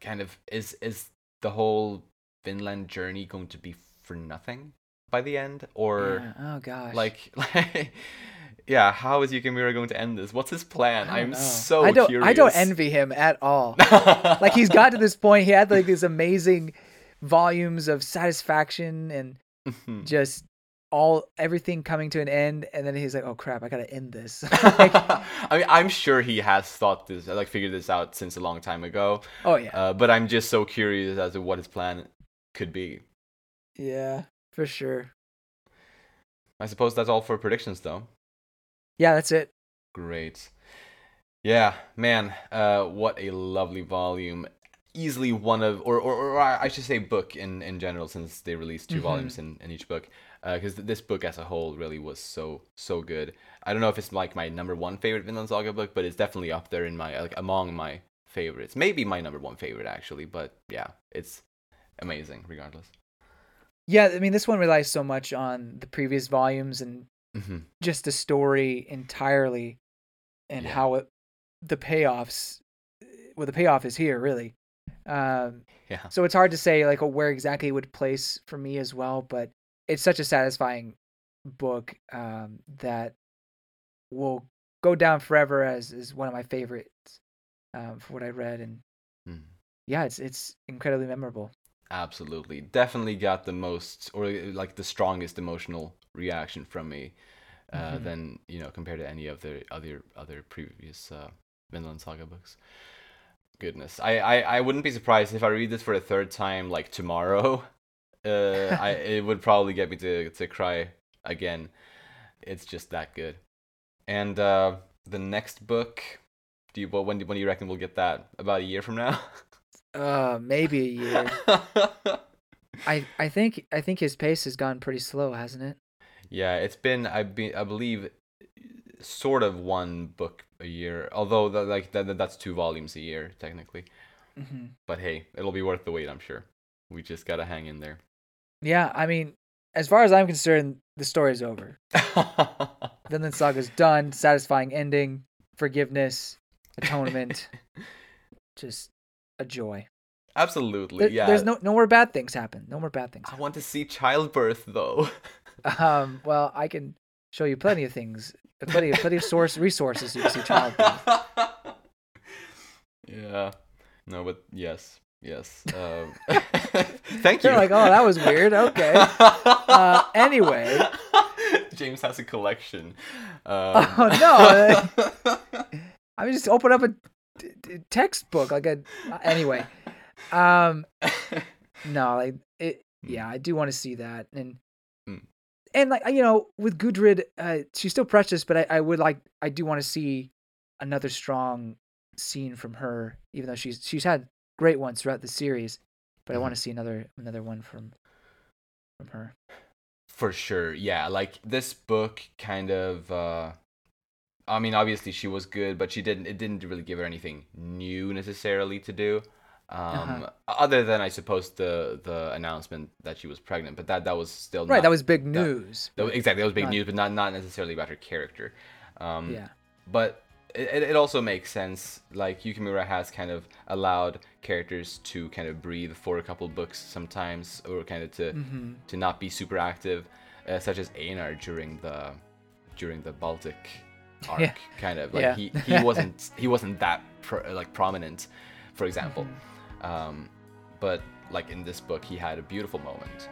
kind of is is the whole Vinland journey going to be for nothing by the end, or yeah. oh gosh, like like. <laughs> Yeah, how is Yukimura going to end this? What's his plan? I'm know. so I don't, curious. I don't envy him at all. <laughs> like he's got to this point, he had like these amazing volumes of satisfaction and mm-hmm. just all everything coming to an end and then he's like oh crap i gotta end this <laughs> <laughs> like, i mean i'm sure he has thought this like figured this out since a long time ago oh yeah uh, but i'm just so curious as to what his plan could be yeah for sure I suppose that's all for predictions, though. Yeah, that's it. Great. Yeah, man, uh, what a lovely volume. Easily one of, or, or, or I should say, book in, in general, since they released 2 mm-hmm. volumes in, in each book. Because uh, this book as a whole really was so so good. I don't know if it's like my number one favorite Vinland Saga book, but it's definitely up there in my like among my favorites. Maybe my number one favorite actually, but yeah, it's amazing regardless. Yeah, I mean this one relies so much on the previous volumes and mm-hmm. just the story entirely, and yeah. how it the payoffs well the payoff is here really um, yeah so it's hard to say like where exactly it would place for me as well but it's such a satisfying book um, that will go down forever as is one of my favorites um, for what I read and mm. yeah it's it's incredibly memorable absolutely definitely got the most or like the strongest emotional reaction from me uh, mm-hmm. than you know compared to any of the other other previous uh, Vinland Saga books. Goodness, I, I, I wouldn't be surprised if I read this for a third time like tomorrow. <laughs> Uh, I it would probably get me to to cry again. It's just that good. And uh, the next book, do you well, when when do you reckon we'll get that? About a year from now? Uh, maybe a year. <laughs> I I think I think his pace has gone pretty slow, hasn't it? Yeah, it's been I be I believe sort of one book a year. Although the, like that, that's two volumes a year technically. Mm-hmm. But hey, it'll be worth the wait, I'm sure. We just gotta hang in there. Yeah, I mean, as far as I'm concerned, the story's over. then <laughs> Vinland Saga's done. Satisfying ending, forgiveness, atonement, <laughs> just a joy. Absolutely, there, yeah. There's no no more bad things happen. No more bad things. Happen. I want to see childbirth though. um. Well, I can show you plenty of things plenty of plenty of source resources you can see childbirth. <laughs> Yeah. No, but yes, yes. Um, <laughs> thank you. You're like, oh, that was weird. Okay. Uh, anyway. <laughs> James has a collection. Um... Oh no! <laughs> I mean just open up a t- t- textbook like a. Anyway, um, no, like it. Yeah, I do want to see that, and and like you know, with Gudrid, uh, she's still precious, but I, I would like I do want to see another strong scene from her, even though she's she's had great ones throughout the series. But mm-hmm. I want to see another another one from from her. For sure, yeah. Like this book, kind of. uh I mean, obviously she was good, but she didn't. It didn't really give her anything new necessarily to do. Um, uh-huh. Other than I suppose the the announcement that she was pregnant, but that that was still right. Not, that was big news. That, that, exactly, that was big not, news, but not not necessarily about her character. Um, yeah. But it, it also makes sense. Like Yukimura has kind of allowed characters to kind of breathe for a couple books sometimes, or kind of to mm-hmm. to not be super active, uh, such as Einar during the during the Baltic <laughs> arc. Yeah. Kind of like yeah. he <laughs> he wasn't he wasn't that pro, like prominent, for example. Mm-hmm um, but like in this book, he had a beautiful moment.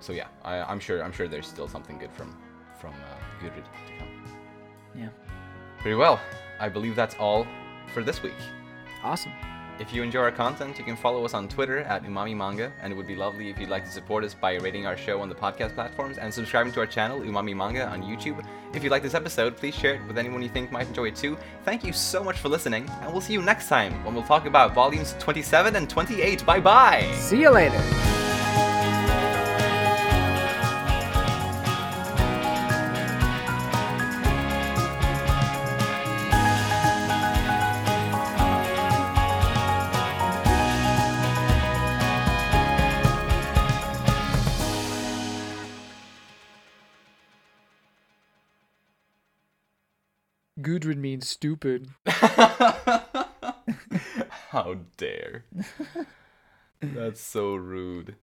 So yeah, I, am sure I'm sure there's still something good from from uh, Gudrid to come. Yeah. Pretty well. I believe that's all for this week. Awesome. If you enjoy our content, you can follow us on Twitter at Umami Manga, and it would be lovely if you'd like to support us by rating our show on the podcast platforms and subscribing to our channel, Umami Manga, on YouTube. If you like this episode, please share it with anyone you think might enjoy it too. Thank you so much for listening, and we'll see you next time when we'll talk about volumes 27 and 28. Bye bye! See you later! Gudrun means stupid. <laughs> <laughs> How dare. That's so rude.